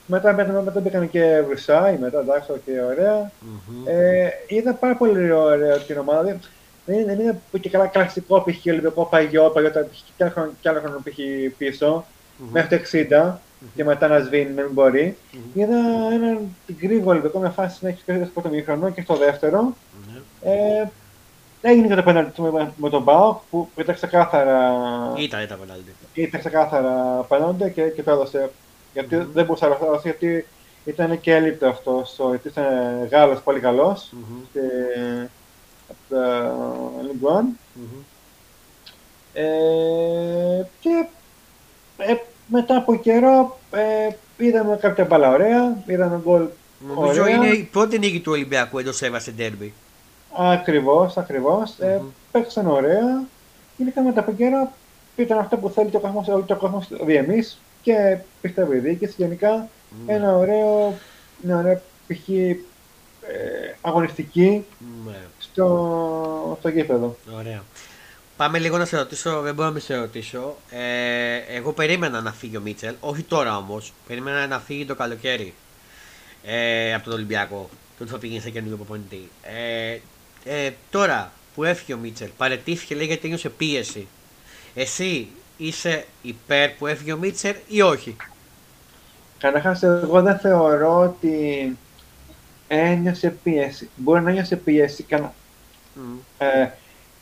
Speaker 3: μετά, μετά, μετά μπήκαν και Βρυσάι, μετά εντάξει, και ωραία.
Speaker 1: Μμμ.
Speaker 3: Ε, είδα πάρα πολύ ωραία την ομάδα. Δεν- Δεν είναι, δεν είναι και καλά κλασικό π.χ. Ολυμπιακό παγιό, παγιό τα π.χ. και άλλο χρόνο- και άλλο χρόνο π.χ. πίσω,
Speaker 1: Μμμ.
Speaker 3: μέχρι το 60 και μετά να σβήνει, να μην μπορεί.
Speaker 1: Μμμ.
Speaker 3: Είδα έναν γρήγορο Ολυμπιακό με φάση συνέχεια και στο πρώτο μήχρονο και στο δεύτερο.
Speaker 1: Ναι.
Speaker 3: Ε, έγινε και το πέναλτι με, με τον Μπάουκ που ήταν ξεκάθαρα,
Speaker 1: Ήταν, ήταν πέναλτι.
Speaker 3: ήταν ξεκάθαρα πέναλτι και, και το έδωσε. Γιατί
Speaker 1: Μμμ.
Speaker 3: δεν μπορούσε να το δώσει, γιατί ήταν και έλειπτο αυτό. Γιατί ήταν Γάλλος πολύ καλός
Speaker 1: Μμμ.
Speaker 3: και από τα Λιγκουάν.
Speaker 1: Μμμ.
Speaker 3: Ε, και ε, μετά από καιρό ε, είδαμε κάποια μπάλα ωραία, είδαμε γκολ
Speaker 1: Νομίζω
Speaker 3: Ωραία.
Speaker 1: είναι η πρώτη νίκη του Ολυμπιακού εντός έβα σε ντέρμπι.
Speaker 3: ακριβώς, ακριβώς. Ε,
Speaker 1: Μμμ.
Speaker 3: παίξαν ωραία. Γενικά μετά από καιρό ήταν αυτό που θέλει και ο κόσμος, και ο κόσμος δι' εμείς και πιστεύω η διοίκηση. Γενικά
Speaker 1: Ναι.
Speaker 3: ένα ωραίο, μια ωραία π.χ. Ε, αγωνιστική
Speaker 1: Ναι.
Speaker 3: στο, στο γήπεδο.
Speaker 1: Ωραία. Πάμε λίγο να σε ρωτήσω, δεν μπορώ να μην σε ρωτήσω. Ε, εγώ περίμενα να φύγει ο Μίτσελ, όχι τώρα όμως. Περίμενα να φύγει το καλοκαίρι ε, από τον Ολυμπιακό. Τότε θα πήγαινε σε καινούργιο προπονητή. Ε, ε, τώρα που έφυγε ο Μίτσελ, παρετήθηκε λέει γιατί ένιωσε πίεση. Εσύ είσαι υπέρ που έφυγε ο Μίτσελ ή όχι;
Speaker 3: Καταρχάς, εγώ δεν θεωρώ ότι ένιωσε πίεση. Μπορεί να νιώσε πίεση και να.
Speaker 1: Μμ.
Speaker 3: Ε,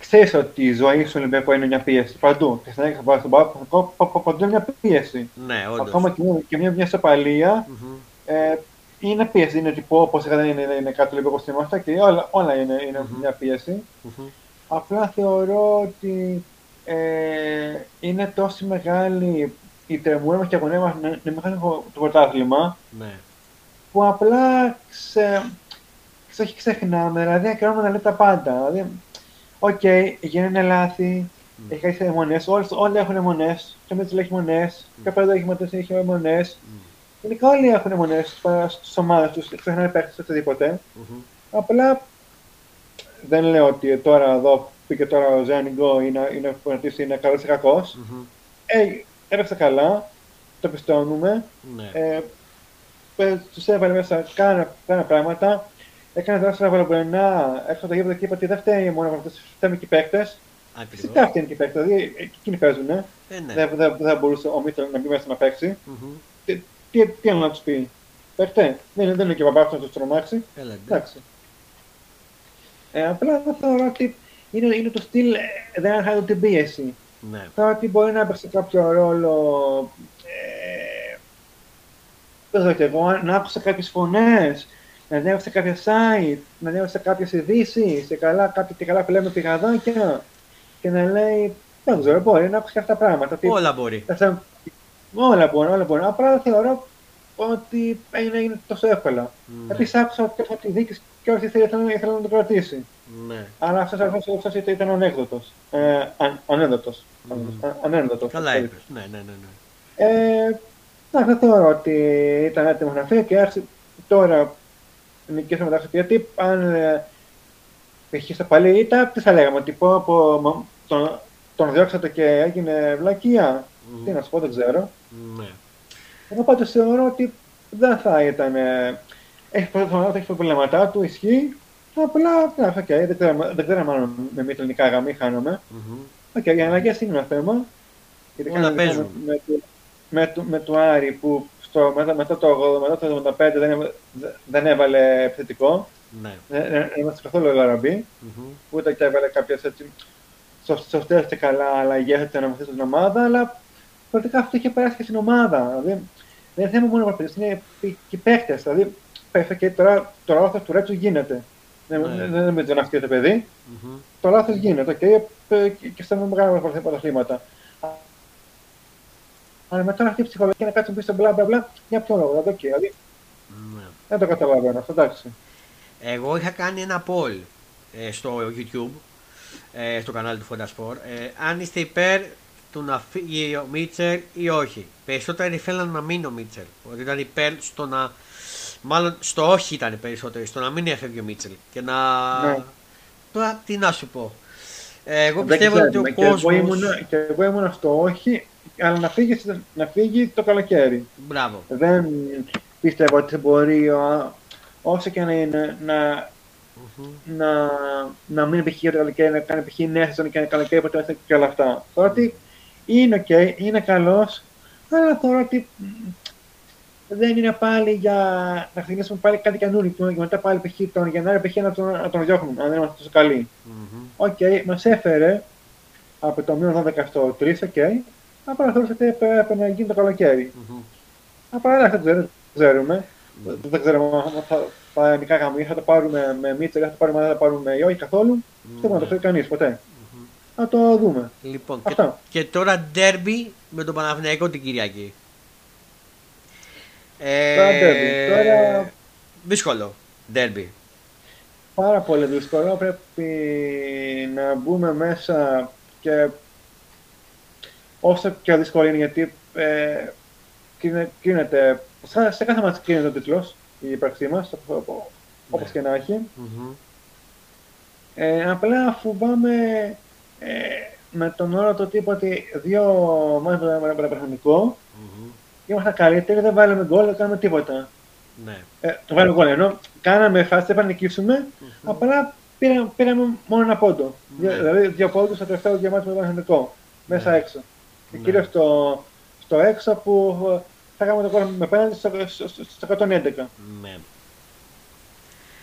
Speaker 3: ξέρεις ότι η ζωή στο Ολυμπιακό είναι μια πίεση. Παντού. Και στην Ελλάδα, στον Παναθηναϊκό, πα- πα- παντού είναι μια πίεση.
Speaker 1: Ναι, όντως.
Speaker 3: Ακόμα και μια, και μια, μια σοπαλία
Speaker 1: Μμμ.
Speaker 3: ε, είναι πίεση. Είναι τυπό, όπω δεν είναι, είναι, είναι κάτι λίγο όπως είμαστε και όλα, όλα είναι, είναι
Speaker 1: Μμμ.
Speaker 3: μια πίεση.
Speaker 1: Μμμ.
Speaker 3: Απλά θεωρώ ότι ε, είναι τόσο μεγάλη η τρεμούρα μας και η αγωνία μας να είναι μεγάλο το πρωτάθλημα
Speaker 1: Ναι.
Speaker 3: που απλά ξε, ξε, όχι ξεχνάμε, δηλαδή ακράμε να λέει τα πάντα. Δηλαδή, οκ, γίνανε λάθη,
Speaker 1: Μμ.
Speaker 3: έχει κάνει εμμονές, όλοι, όλοι έχουν εμμονές, και ο Μίτσελ έχει εμμονές, και ο Πέδρο έχει εμμονές, έχει εμμονές.
Speaker 1: Μμ.
Speaker 3: Γενικά όλοι έχουν εμμονές στις ομάδες τους, ξεχνάνε παίχτες, οτιδήποτε.
Speaker 1: Μμμ.
Speaker 3: Απλά δεν λέω ότι τώρα εδώ πήγε τώρα ο Ζάνιγκο είναι, είναι φωνατής, είναι καλός ή κακός.
Speaker 1: Μμμ.
Speaker 3: Ε, έπαιξε καλά, το πιστώνουμε.
Speaker 1: Ναι.
Speaker 3: Ε, ε, τους έβαλε μέσα, κάνα, κάνα πράγματα. Έκανε δράση βαλομπρενά έξω από το γήπεδο και είπε ότι δεν φταίει μόνο από αυτούς, φταίμε και οι παίκτες.
Speaker 1: Ακριβώς.
Speaker 3: Φυσικά φταίνουν και οι παίκτες, δηλαδή ε, εκείνοι παίζουν.
Speaker 1: Ε, ναι.
Speaker 3: Δεν, δεν, δεν θα μπορούσε ο Μίτσελ να μπει μέσα να παίξει.
Speaker 1: Μμμ.
Speaker 3: Τι, τι, τι άλλο να τους πει. Παίχτε, δεν, είναι- δεν είναι και ο παπάς του να τους τρομάξει.
Speaker 1: Έλα, ναι.
Speaker 3: Εντάξει. Ε, απλά δεν θεωρώ ότι είναι, είναι το στυλ, ε, δεν αναχάρει την πίεση.
Speaker 1: Ναι.
Speaker 3: Θεωρώ ότι μπορεί να έπαιξε κάποιο ρόλο. Ε, δεν ξέρω και εγώ, να άκουσα κάποιες φωνές, να διάβασα κάποια site, να διάβασα κάποιες ειδήσει και καλά, κάποια και καλά που λέμε πηγαδάκια και να λέει. Δεν ξέρω, μπορεί να άκουσα και αυτά τα πράγματα. ότι-
Speaker 1: Όλα μπορεί.
Speaker 3: θα σε- Όλα μπορεί, όλα μπορεί. Απλά θεωρώ ότι είναι, είναι τόσο εύκολα.
Speaker 1: Ναι.
Speaker 3: Επίση άκουσα ότι από τη δίκη και όσοι ήθελαν, ήθελαν να το κρατήσει.
Speaker 1: Ναι.
Speaker 3: Αλλά αυτός αυτός ήταν, ήταν ανέκδοτος. Ε, αν, ανέκδοτος.
Speaker 1: Μμμ.
Speaker 3: Α- ανέκδοτος.
Speaker 1: Καλά είπες. Ναι, ναι, ναι. ναι.
Speaker 3: Ε, να, δεν θεωρώ ότι ήταν έτοιμος να φύγει και άρχισε τώρα νικήσαμε μεταξύ γιατί αν ε, είχε στο παλί ήττα, τι θα λέγαμε, ότι πω, πω, μα, τον, τον διώξατε και έγινε βλακεία.
Speaker 1: Μμμ.
Speaker 3: Τι να σου πω, δεν ξέρω.
Speaker 1: Ναι.
Speaker 3: Εγώ πάντως θεωρώ ότι δεν θα ήταν. ε, Έχει προβλήματα, έχει προβλήματά του, ισχύει. Απλά, ναι, οκ, δεν ξέρω, δεν ξέρω μάλλον με μη ελληνικά γραμμή χάνομαι.
Speaker 1: Μμμ.
Speaker 3: Οκ, οι αλλαγές είναι ένα θέμα. Γιατί
Speaker 1: Όλα
Speaker 3: κάναμε
Speaker 1: παίζουν.
Speaker 3: Με, με, με, το- με το Άρη που στο, μετά, μετά, το, 80, μετά το 75 δεν, έβα- δεν έβαλε επιθετικό.
Speaker 1: Ναι.
Speaker 3: Δεν δεν είμαστε καθόλου ελαραμπή.
Speaker 1: Μμμ.
Speaker 3: Ούτε και έβαλε κάποιε έτσι σωστές και καλά αλλαγές έτσι να βοηθήσει την ομάδα. Αλλά πολιτικά αυτό είχε περάσει και στην ομάδα. Δηλαδή δεν είναι θέμα μόνο από είναι και οι παίχτες. Δηλαδή πέφτει και τώρα το λάθος του Ρέτσου γίνεται. Δεν
Speaker 1: Ναι.
Speaker 3: δεν- δεν με τον το παιδί.
Speaker 1: Μμμ.
Speaker 3: Το λάθος γίνεται και, και στα μεγάλα πρωταθλήματα. Αλλά μετά αυτή η ψυχολογία να κάτσουν πίσω μπλα μπλα μπλα, για ποιο λόγο, δηλαδή, οκ, δηλαδή
Speaker 1: Ναι.
Speaker 3: δεν το καταλαβαίνω αυτό, εντάξει.
Speaker 1: Εγώ είχα κάνει ένα poll ε, στο YouTube, ε, στο κανάλι του Φοντασπορ, ε, αν είστε υπέρ του να φύγει ο Μίτσελ ή όχι. Περισσότεροι θέλαν να μείνει ο Μίτσελ. Ότι ήταν υπέρ στο να. Μάλλον στο όχι ήταν περισσότεροι, στο να μην έφευγε ο Μίτσελ. Και να.
Speaker 3: Ναι.
Speaker 1: Τώρα τι να σου πω. Ε, εγώ
Speaker 3: Δεν
Speaker 1: πιστεύω ότι
Speaker 3: ξέρουμε.
Speaker 1: ο
Speaker 3: και, εγώ
Speaker 1: κόσμο.
Speaker 3: ήμουν, και εγώ ήμουν στο όχι, αλλά να φύγει, να φύγει το καλοκαίρι.
Speaker 1: Μπράβο.
Speaker 3: Δεν πίστευα ότι μπορεί ο- όσο και να είναι να,
Speaker 1: Μμμ.
Speaker 3: να, να μην π.χ. για το καλοκαίρι, να κάνει π.χ. νέα σεζόν και ένα καλοκαίρι που το και όλα αυτά. Θεωρώ ότι είναι οκ, είναι καλός, αλλά θεωρώ ότι μ, δεν είναι πάλι για να ξεκινήσουμε πάλι κάτι καινούριο και μετά πάλι π.χ. τον Γενάρη π.χ. να τον, να τον διώχνουμε, αν δεν είμαστε τόσο καλοί.
Speaker 1: Μμμ.
Speaker 3: Οκ, μας έφερε από το μείον 12 στο 3, οκ. Απλά θεωρούσα ότι έπρεπε να γίνει το καλοκαίρι.
Speaker 1: Μμμ.
Speaker 3: Απλά εντάξει, δεν ξέρουμε. ξέρουμε. Δεν ξέρουμε αν θα, θα νικάγαμε ή θα το πάρουμε με Μίτσελ, θα το πάρουμε, δεν θα το πάρουμε ή όχι καθόλου. Δεν μπορεί να το ξέρει κανείς ποτέ.
Speaker 1: Μμμ.
Speaker 3: Να το δούμε.
Speaker 1: Λοιπόν, και,
Speaker 3: Αυτό.
Speaker 1: και τώρα ντέρμπι με τον Παναθηναϊκό την Κυριακή. Ε,
Speaker 3: Τώρα derby. Τώρα-
Speaker 1: Δύσκολο. Ντέρμπι.
Speaker 3: Πάρα πολύ δύσκολο. Πρέπει να μπούμε μέσα και όσο πιο δύσκολο είναι γιατί ε, κρίνε- κρίνεται, σε, σε κάθε μας κρίνεται ο τίτλος, η ύπαρξή μας, όπω- όπως και να έχει.
Speaker 1: Μμμ.
Speaker 3: Ε, απλά φοβάμαι ε, με τον όρο το τύπο ότι δύο μάτια με με- με το παιχνικό
Speaker 1: Μμμ.
Speaker 3: είμαστε καλύτεροι, δεν βάλαμε γκολ, δεν κάνουμε τίποτα.
Speaker 1: Ναι.
Speaker 3: Ε, το βάλαμε γκολ, ενώ κάναμε φάση, δεν νικήσουμε, απλά πήραμε, πήραμε μόνο ένα πόντο.
Speaker 1: Ναι.
Speaker 3: Δυο- Δηλαδή δύο πόντους στο τελευταίο δύο μάτια με το παιχνικό, μέσα
Speaker 1: Ναι.
Speaker 3: έξω. Και
Speaker 1: Ναι.
Speaker 3: κυρίως στο, στο έξω που ε, θα κάνουμε το γκολ με πέναντι στο, στο, στο, στο 111.
Speaker 1: ναι.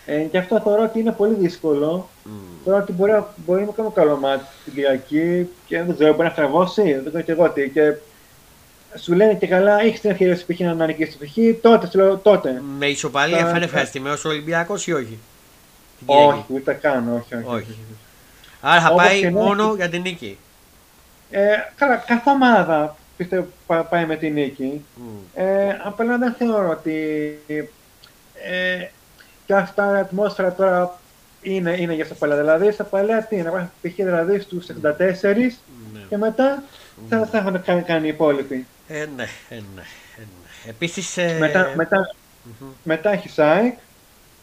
Speaker 3: Ε, και αυτό θεωρώ ότι είναι πολύ δύσκολο.
Speaker 1: Μμ.
Speaker 3: Τώρα ότι μπορεί, να- μπορεί να κάνω καλό μάτι την Κυριακή και δεν ξέρω, μπορεί να στραβώσει, δεν ξέρω και εγώ τι. Και σου λένε και καλά, έχεις την ευκαιρία σου π.χ. να νικήσει το π.χ. τότε, σου λέω τότε.
Speaker 1: Με ισοπαλία
Speaker 3: Ε,
Speaker 1: θα είναι
Speaker 3: ε.
Speaker 1: ευχαριστημένο ο Ολυμπιακός ή όχι; Την Κυριακή.
Speaker 3: Όχι, ούτε καν, όχι, όχι.
Speaker 1: Όχι. Άρα θα
Speaker 3: Όπως
Speaker 1: πάει
Speaker 3: και να
Speaker 1: μόνο
Speaker 3: έχει.
Speaker 1: για την νίκη.
Speaker 3: Ε, καλά, κάθε ομάδα πιστεύω πα- πάει με τη νίκη.
Speaker 1: Μμ.
Speaker 3: Ε, απλά δεν θεωρώ ότι ε, και αυτά η ατμόσφαιρα τώρα είναι, είναι για στα Δηλαδή, στα παλιά τι είναι, να πάει π.χ. δηλαδή στους 64
Speaker 1: Ναι.
Speaker 3: και μετά θα, θα έχουν κάνει, κάνει οι υπόλοιποι.
Speaker 1: Ε, ναι, ε, ναι, ε, ναι. Επίσης, ε,
Speaker 3: μετά, μετά,
Speaker 1: μμμ.
Speaker 3: μετά έχει ΣΑΕΚ.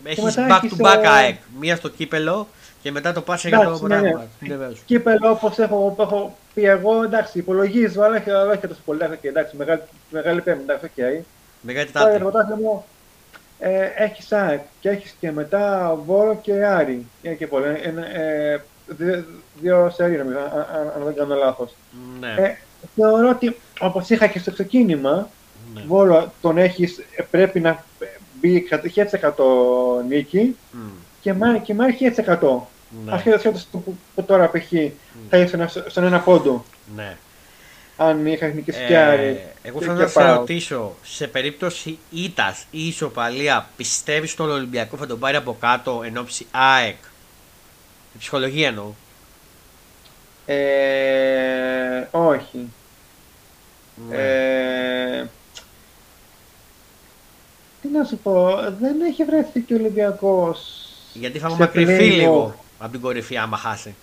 Speaker 1: έχεις
Speaker 3: μετά
Speaker 1: back
Speaker 3: έχεις,
Speaker 1: to back
Speaker 3: ε,
Speaker 1: ΑΕΚ. Μία στο κύπελο και μετά το πάσε για το
Speaker 3: Εντάξει, ναι, ναι.
Speaker 1: πράγμα. Ναι, βέβαια.
Speaker 3: Κύπελο όπως έχω, έχω πει εγώ, εντάξει, υπολογίζω, αλλά όχι, αλλά όχι και τόσο πολύ. Εντάξει, εντάξει, μεγάλη, μεγάλη πέμπτη, εντάξει, οκ.
Speaker 1: Μεγάλη
Speaker 3: Τώρα για
Speaker 1: Τετάρτη.
Speaker 3: το πρωτάθλημα ε, έχεις ΣΑΕΚ και έχεις και μετά Βόλο και Άρη. Είναι και πολύ. Είναι, ε, δύο, δύο σερί νομίζω, αν, αν- αν δεν κάνω λάθος.
Speaker 1: Ναι,
Speaker 3: Ε, θεωρώ ότι όπως είχα και στο ξεκίνημα,
Speaker 1: ναι.
Speaker 3: Βόλο τον έχεις, πρέπει να μπει 1000% νίκη
Speaker 1: Μμ,
Speaker 3: και Μάρι και Μάρι 1000%.
Speaker 1: ναι,
Speaker 3: Ασχέτως του που, που τώρα π.χ. θα ήσουν στον ένα πόντο.
Speaker 1: ναι.
Speaker 3: Αν είχα νικήσει και Άρη.
Speaker 1: Ε, εγώ
Speaker 3: και-
Speaker 1: θέλω
Speaker 3: και
Speaker 1: να σε
Speaker 3: ΠΑΟΚ.
Speaker 1: ρωτήσω, σε περίπτωση ήττα ή ισοπαλία, πιστεύεις τον Ολυμπιακό θα τον πάρει από κάτω εν ώψη ΑΕΚ; Η ψυχολογία εννοώ.
Speaker 3: Ε, όχι.
Speaker 1: Ναι.
Speaker 3: Ε, τι να σου πω, δεν έχει βρεθεί και ο Ολυμπιακός.
Speaker 1: Γιατί θα μου
Speaker 3: σε
Speaker 1: μακρυφεί
Speaker 3: play-off.
Speaker 1: λίγο από την κορυφή άμα χάσει.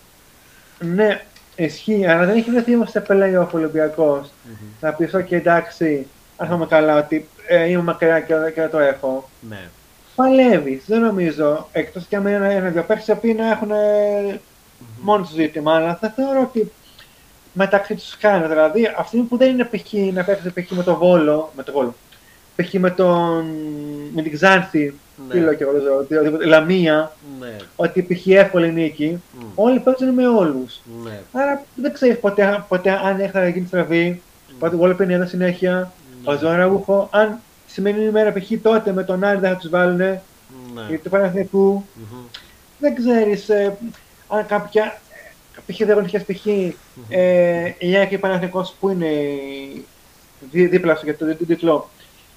Speaker 3: Ναι, ισχύει, αλλά δεν έχει βρεθεί όμως σε play-off ο Ολυμπιακός.
Speaker 1: Μμμ.
Speaker 3: Να πεις, ok, εντάξει, αν είμαι καλά, ότι ε, είμαι μακριά και, και δεν το έχω.
Speaker 1: Ναι.
Speaker 3: Παλεύεις, δεν νομίζω. Εκτός και αν είναι ένα-δύο παίχτες οι οποίοι να έχουν ε, μόνος τους ζήτημα, αλλά θα θεωρώ ότι μεταξύ τους κάνει. Δηλαδή, αυτή που δεν είναι π.χ. να παίξεις π.χ. με τον Βόλο, με τον Βόλο, π.χ. με, τον, με την Ξάνθη,
Speaker 1: Ναι.
Speaker 3: τι λέω και εγώ, δεν ξέρω, ότι- ότι- Λαμία,
Speaker 1: Ναι.
Speaker 3: ότι π.χ. εύκολη νίκη,
Speaker 1: Μμ.
Speaker 3: όλοι παίζουν με όλους.
Speaker 1: Ναι.
Speaker 3: Άρα δεν ξέρεις ποτέ, ποτέ αν έχει να γίνει στραβή, πότε ο Βόλο παίρνει ένα συνέχεια, ο
Speaker 1: Ναι.
Speaker 3: Ζωραούχο, αν τη σημερινή ημέρα π.χ. τότε με τον Άρη δεν θα τους βάλουν,
Speaker 1: Ναι.
Speaker 3: γιατί του Παναθηναϊκού
Speaker 1: Μμμ.
Speaker 3: δεν ξέρεις ε, αν κάποια π.χ. δεν έχουν π.χ. Ε, η ΑΕΚ και ο Παναθηναϊκός που είναι δί, δίπλα σου για το το τίτλο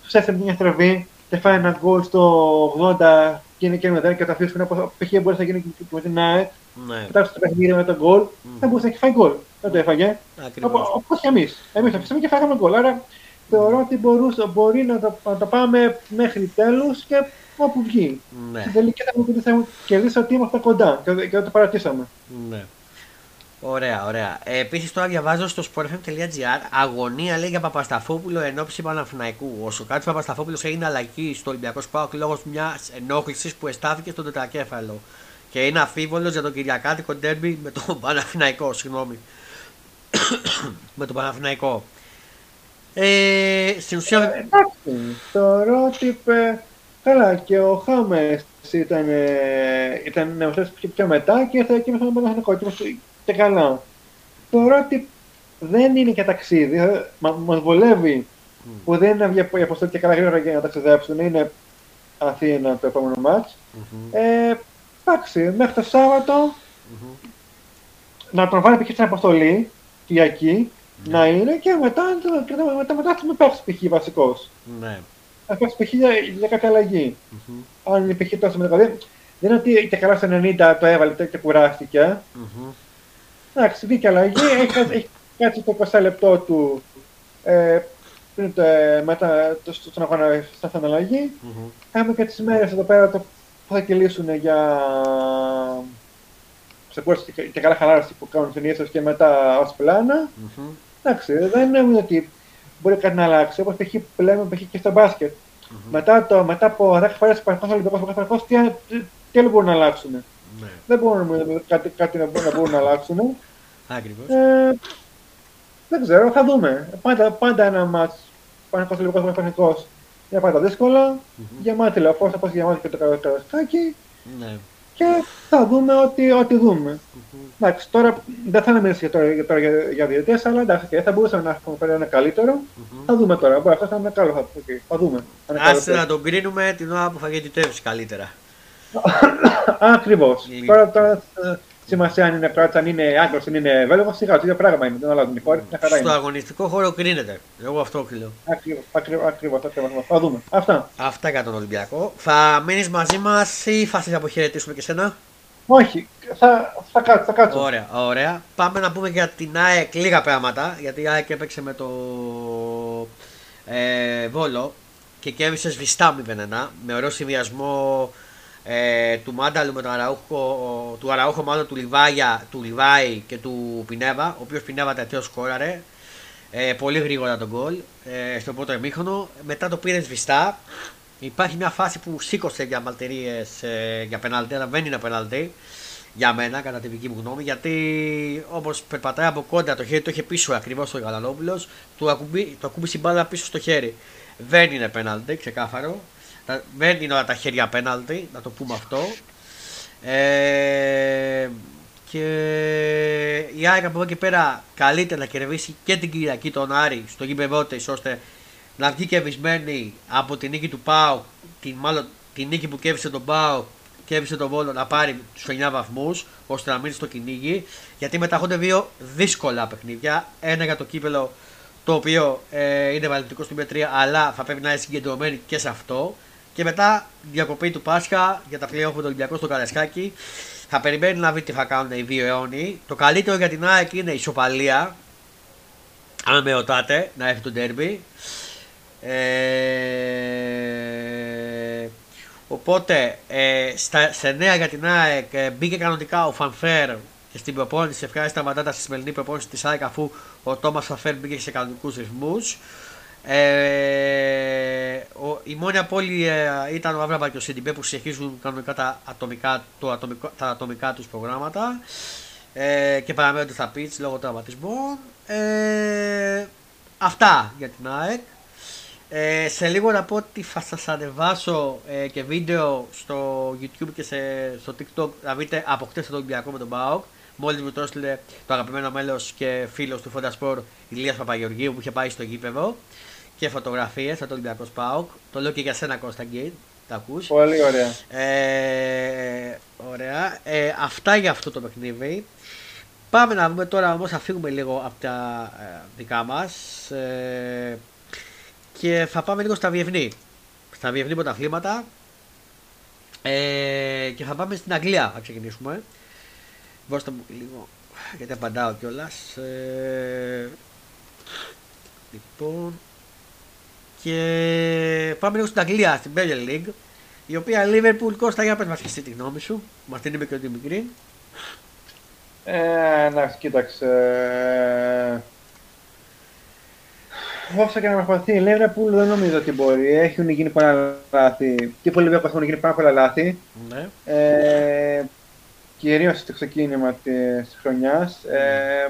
Speaker 3: τους έφερε μια στραβή και φάει ένα γκολ στο 80 και είναι και μετά και το αφήσουν όπως π.χ. μπορεί να γίνει και με την ΑΕΚ
Speaker 1: Ναι.
Speaker 3: κοιτάξτε το παιχνίδι με τον γκολ θα μπορούσε να έχει φάει γκολ δεν το έφαγε
Speaker 1: Ακριβώς.
Speaker 3: Όπως και εμείς. Εμείς το αφήσαμε και φάγαμε γκολ. Άρα θεωρώ ότι μπορούσε, μπορεί να το, να το πάμε μέχρι τέλους και όπου βγει.
Speaker 1: Ναι.
Speaker 3: Στην τελική θα μου θα μου κερδίσει ότι είμαστε κοντά και, και το παρατήσαμε.
Speaker 1: Ναι. Ωραία, ωραία. Ε, Επίση, τώρα διαβάζω στο sportfm.gr αγωνία λέει για Παπασταφόπουλο εν ώψη Παναθηναϊκού. Ο Σοκάτη Παπασταφόπουλο έγινε αλλαγή στο Ολυμπιακό Σπάουκ λόγω μια ενόχληση που εστάθηκε στον τετρακέφαλο. Και είναι αφίβολο για το Κυριακάτικο ντέρμπι με τον Παναθηναϊκό. Συγγνώμη. με τον Παναθηναϊκό. Ε, στην ουσία.
Speaker 3: Εντάξει, θεωρώ ότι είπε, καλά και ο Χάμε ήταν, ε, ήταν νεοστές πιο, πιο μετά και ήρθε και με τον Παναθηναϊκό και, είμαστε- και καλά. Θεωρώ ότι δεν είναι και ταξίδι, ε, μα, μας βολεύει που δεν είναι βγει η αποστολή και καλά γρήγορα για να ταξιδέψουν, είναι Αθήνα το επόμενο μάτς.
Speaker 1: Μμμ,
Speaker 3: Ε, εντάξει, μέχρι το Σάββατο
Speaker 1: μμμ.
Speaker 3: να τον βάλει π.χ. στην αποστολή, Κυριακή, να είναι και μετά, και μετά, μετά, μετά θα με παίξει π.χ. βασικός.
Speaker 1: Ναι.
Speaker 3: Να παίξει π.χ. για, για κάποια αλλαγή.
Speaker 1: Μμμ,
Speaker 3: Αν είναι π.χ. τόσο με δηλαδή, δεν είναι ότι και καλά στο 90 το έβαλε και κουράστηκε.
Speaker 1: Μμμ.
Speaker 3: Εντάξει, βγήκε αλλαγή, έχει, έχει κάτσει το 20 λεπτό του ε, πριν το, ε, μετά το, στον αγώνα στα στην αλλαγή.
Speaker 1: Μμμ.
Speaker 3: Έχουμε και τις μέρες εδώ πέρα το, που θα κυλήσουν για ξεκούραση και, και καλά χαλάρωση που κάνουν συνήθως και μετά ως πλάνα.
Speaker 1: Μμμ.
Speaker 3: Εντάξει, δεν είναι ότι μπορεί κάτι να αλλάξει. Όπως π.χ. που λέμε π.χ. και στο μπάσκετ. Μετά, το, μετά από 10 φορές που υπάρχει Ολυμπιακός που υπάρχει τι, τι, τι άλλο μπορούν να αλλάξουν.
Speaker 1: Ναι.
Speaker 3: Δεν μπορούν να- κάτι, κάτι να, μπορούν, να μπορούν να αλλάξουν.
Speaker 1: Ακριβώς.
Speaker 3: Ε, δεν ξέρω, θα δούμε. Πάντα, πάντα ένα μάτς Παναγικός Ολυμπιακός Παναγικός είναι πάντα δύσκολα.
Speaker 1: Μμμ.
Speaker 3: Γεμάτη λεωφόρο, όπως γεμάτη και το καροσκάκι.
Speaker 1: Ναι.
Speaker 3: Και θα δούμε ό,τι, ό,τι δούμε.
Speaker 1: Μμμ.
Speaker 3: Εντάξει, τώρα δεν θα μιλήσω για, τώρα, για, τώρα για, για διαιτητές, αλλά εντάξει, και θα μπορούσαμε να έχουμε φέρει ένα καλύτερο.
Speaker 1: Μμμ.
Speaker 3: Θα δούμε τώρα. Μπορεί αυτό να είναι καλό. Θα, okay, θα δούμε. Αν είναι καλό
Speaker 1: Άσε
Speaker 3: αυτό.
Speaker 1: να τον κρίνουμε την ώρα που θα διαιτητεύσει καλύτερα. (coughs)
Speaker 3: Ακριβώς.
Speaker 1: Λοιπόν.
Speaker 3: Τώρα, τώρα ε, σημασία αν είναι Κροάτη, αν είναι Άγγλος, αν είναι Βέλγος, σιγά το ίδιο πράγμα είναι. Δεν αλλάζουν οι χώρε, μια χαρά
Speaker 1: Στο
Speaker 3: είναι.
Speaker 1: αγωνιστικό χώρο κρίνεται. Εγώ αυτό λέω.
Speaker 3: Ακριβώς, ακριβώς. Θα δούμε. Αυτά.
Speaker 1: Αυτά για τον Ολυμπιακό. Θα μείνεις μαζί μας ή θα σε αποχαιρετήσουμε και σένα.
Speaker 3: Όχι, θα, θα, κάτσω, θα κάτσω.
Speaker 1: Ωραία, ωραία. Πάμε να πούμε για την ΑΕΚ λίγα πράγματα. Γιατί η ΑΕΚ έπαιξε με το ε, Βόλο και κέρδισε σβηστά 0-1 με ωραίο συνδυασμό ε, του Μάνταλου με τον Αραούχο, του Αραούχο μάλλον του, Λιβάια, του Λιβάη και του Πινέβα, ο οποίος Πινέβα τελευταίος σκόραρε. Ε, πολύ γρήγορα τον γκολ ε, στο πρώτο εμίχρονο. Μετά το πήρε σβηστά. Υπάρχει μια φάση που σήκωσε για μαλτερίες ε, για πενάλτη, αλλά δεν είναι πενάλτη για μένα, κατά τη δική μου γνώμη, γιατί όπως περπατάει από κοντά το χέρι το είχε πίσω ακριβώς ο Γαλανόπουλος, του ακουμπεί, το ακούμπησε η μπάλα πίσω στο χέρι. Δεν είναι πέναλτι, ξεκάθαρο. Τα- Δεν είναι όλα τα χέρια πέναλτι, να το πούμε αυτό. Ε, και η ΑΕΚ από εδώ και πέρα καλείται να κερδίσει και την Κυριακή τον Άρη στο γήπεδό της ώστε να βγει κερδισμένη από την νίκη του ΠΑΟ, την, μάλλον την νίκη που κέρδισε τον ΠΑΟ κέρδισε τον Βόλο να πάρει τους 9 βαθμούς ώστε να μείνει στο κυνήγι. Γιατί μετά έχουν δύο δύσκολα παιχνίδια. Ένα για το κύπελο το οποίο ε, είναι βαλτικό στην Πετρία αλλά θα πρέπει να είναι συγκεντρωμένοι και σε αυτό. Και μετά διακοπή του Πάσχα για τα πλέον με τον Ολυμπιακό στο Καρασκάκι. Θα περιμένει να δει τι θα κάνουν οι δύο αιώνιοι. Το καλύτερο για την ΑΕΚ είναι η ισοπαλία. Αν με ρωτάτε, να έρθει το ντέρμπι. Ε, οπότε, ε, στα, σε νέα για την ΑΕΚ ε, μπήκε κανονικά ο Φανφέρ και στην προπόνηση ευχάριστα μαντάτα στη σημερινή προπόνηση της ΑΕΚ αφού ο Τόμας Φανφέρ μπήκε σε κανονικούς ρυθμούς. Ε, ο, η μόνη απώλεια ε, ήταν ο Άβραμπα και ο Σιντιμπέ που συνεχίζουν κανονικά τα ατομικά, το ατομικό, τα ατομικά τους προγράμματα ε, και παραμένουν θα πεις λόγω τραυματισμών. Ε, αυτά για την ΑΕΚ. Ε, σε λίγο να πω ότι θα σας ανεβάσω ε, και βίντεο στο YouTube και σε, στο TikTok να δείτε από χτες το Ολυμπιακό με τον ΠΑΟΚ. Μόλις μου το έστειλε το αγαπημένο μέλος και φίλος του Φοντασπορ Ηλίας Παπαγεωργίου που είχε πάει στο γήπεδο και φωτογραφίες από το Ολυμπιακό ΠΑΟΚ. Το λέω και για σένα Κώστα Γκέιν, τα ακούς.
Speaker 3: Πολύ ωραία.
Speaker 1: Ε, ωραία. Ε, αυτά για αυτό το παιχνίδι. Πάμε να δούμε τώρα όμως να φύγουμε λίγο από τα ε, δικά μας ε, και θα πάμε λίγο στα διευνή. Στα διευνή πρωταθλήματα ε, και θα πάμε στην Αγγλία θα ξεκινήσουμε. Δώστε μου λίγο γιατί απαντάω κιόλας. Ε, λοιπόν. Και πάμε λίγο στην Αγγλία, στην Premier League. Η οποία Liverpool Κώστα για πες μας και εσύ τη γνώμη σου. Μας την είπε και ο Δημικρή.
Speaker 3: Ε, εντάξει, κοίταξε. ε, Όσο και να προσπαθεί η Liverpool δεν νομίζω ότι μπορεί. Έχουν γίνει πολλά λάθη. Και πολύ βέβαια έχουν γίνει πάρα πολλά λάθη.
Speaker 1: Ναι.
Speaker 3: Ε, Κυρίως στο ξεκίνημα της χρονιάς. Ε,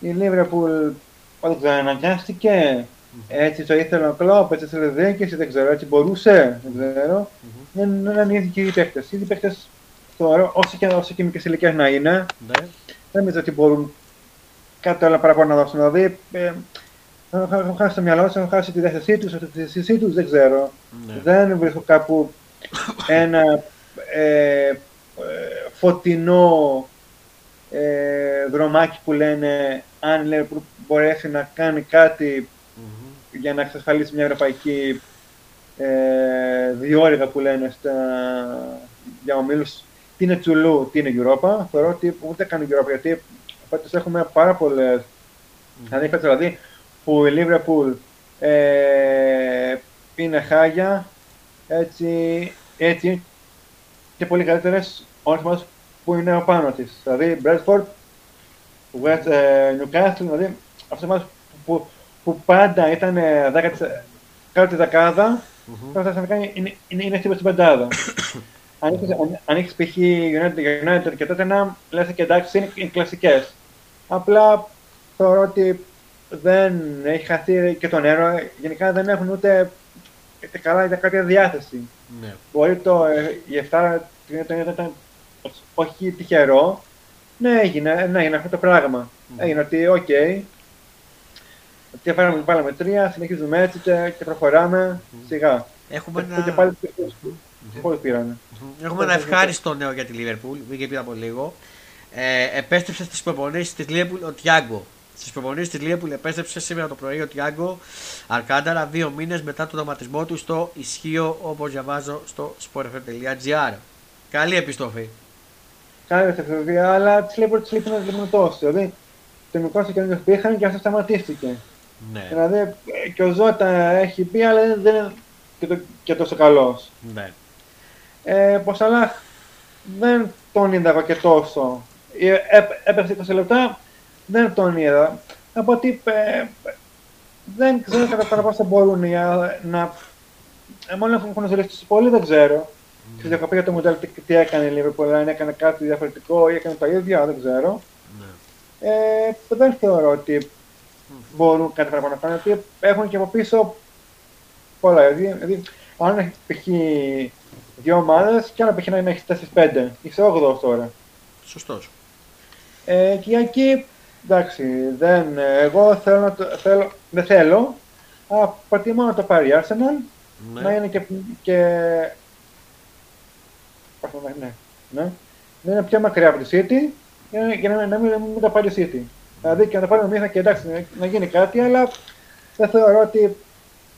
Speaker 3: η Liverpool δεν ξέρω, αναγκάστηκε. Έτσι το ήθελε ο Κλόπ, έτσι ήθελε διοίκηση, δεν ξέρω, έτσι μπορούσε, δεν ξέρω. Δεν δεν είναι οι ίδιοι και οι παίκτες. Οι ίδιοι παίκτες θεωρώ, όσο και, όσο και μικρές ηλικίες να είναι,
Speaker 1: ναι.
Speaker 3: δεν νομίζω ότι μπορούν κάτι άλλο παραπάνω να δώσουν. Δηλαδή, ε, έχω χάσει το μυαλό τους, έχω χάσει τη διάθεσή τους, τη διάθεσή τους, δεν ξέρω.
Speaker 1: ναι.
Speaker 3: Δεν βρίσκω κάπου ένα ε, ε, φωτεινό ε, δρομάκι που λένε αν λέει, που μπορέσει να κάνει κάτι
Speaker 1: Μμμ.
Speaker 3: Για να εξασφαλίσει μια ευρωπαϊκή ε, διόρυγα που λένε στα, για ομίλους τι είναι Τσουλού, τι είναι Europa. Θεωρώ ότι ούτε καν Europa γιατί φέτος έχουμε πάρα πολλές Δηλαδή, φέτος δηλαδή που η Liverpool ε, είναι χάγια έτσι, έτσι και πολύ καλύτερες όλες μας που είναι πάνω της. Δηλαδή Bradford, West, ε, Newcastle, δηλαδή αυτές μας που, που πάντα ήταν ε, δέκατη, κάτω δεκάδα,
Speaker 1: Μμμ.
Speaker 3: τώρα ξαφνικά είναι, είναι, είναι, είναι στην πεντάδα. (coughs) αν έχεις, αν, αν έχεις π.χ. United, United και τότε να λες και εντάξει είναι, είναι κλασικές. Απλά θεωρώ ότι δεν έχει χαθεί και το νερό. Γενικά δεν έχουν ούτε, ούτε καλά για κάποια διάθεση.
Speaker 1: Ναι.
Speaker 3: Μπορεί το, ε, η 7 ήταν, ήταν όχι τυχερό. Ναι, έγινε, ναι, έγινε αυτό το πράγμα.
Speaker 1: Μμμ.
Speaker 3: Έγινε ότι, οκ, ότι βάλαμε, βάλαμε τρία, συνεχίζουμε έτσι και, και προχωράμε σιγά.
Speaker 1: Έχουμε
Speaker 3: Και,
Speaker 1: ένα...
Speaker 3: και πάλι, Πόσοι πήρανε.
Speaker 1: Έχουμε ένα ευχάριστο νέο για τη Λίβερπουλ, βγήκε πριν από λίγο. Ε, επέστρεψε στις προπονήσεις της Λίβερπουλ ο Τιάγκο. Στις προπονήσεις της Λίβερπουλ επέστρεψε σήμερα το πρωί ο Τιάγκο Αρκάνταρα δύο μήνες μετά τον δραματισμό του στο ισχύο όπως διαβάζω στο sportfm.gr. Καλή επιστροφή.
Speaker 3: Καλή επιστροφή, αλλά της Λίβερπουλ της λείπει ένα τόσο. Δηλαδή, το μικρό καινούριο που είχαν και αυτό σταματήθηκε.
Speaker 1: Ναι.
Speaker 3: Δηλαδή, ε, και ο Ζώτα έχει πει, αλλά δεν είναι και, το, και τόσο καλός.
Speaker 1: ναι.
Speaker 3: Ε, Ποσαλάχ δεν τον είδα εγώ και τόσο. Ε, Έπεσε 20 λεπτά, δεν τον είδα. Από ότι ε, δεν ξέρω κατά πόσο μπορούν για να. Ε, μόνο έχουν ζητήσει πολύ, δεν ξέρω. Mm. Στη διακοπή για το μοντέλο τι, τι έκανε η Liverpool, αν έκανε κάτι διαφορετικό ή έκανε το ίδιο, δεν ξέρω.
Speaker 1: ναι.
Speaker 3: Ε, δεν θεωρώ ότι μπορούν κάτι παραπάνω να κάνουν, γιατί έχουν και από πίσω πολλά. Δηλαδή, δηλαδή αν έχει π.χ. δύο ομάδες, και άλλο π.χ. να έχει 4-5, είσαι 8 τώρα.
Speaker 1: Σωστός.
Speaker 3: Ε, και εκεί, εντάξει, δεν, εγώ θέλω να το, θέλω, δεν θέλω, αλλά προτιμώ να το πάρει η Arsenal,
Speaker 1: Ναι.
Speaker 3: να είναι και, και πώς να το- ναι, ναι, να είναι πιο μακριά από τη City, για να, για να, να μην, μην το πάρει η City. Δηλαδή και να το πάρει ο Μίχα και εντάξει, να, να γίνει κάτι, αλλά δεν θεωρώ ότι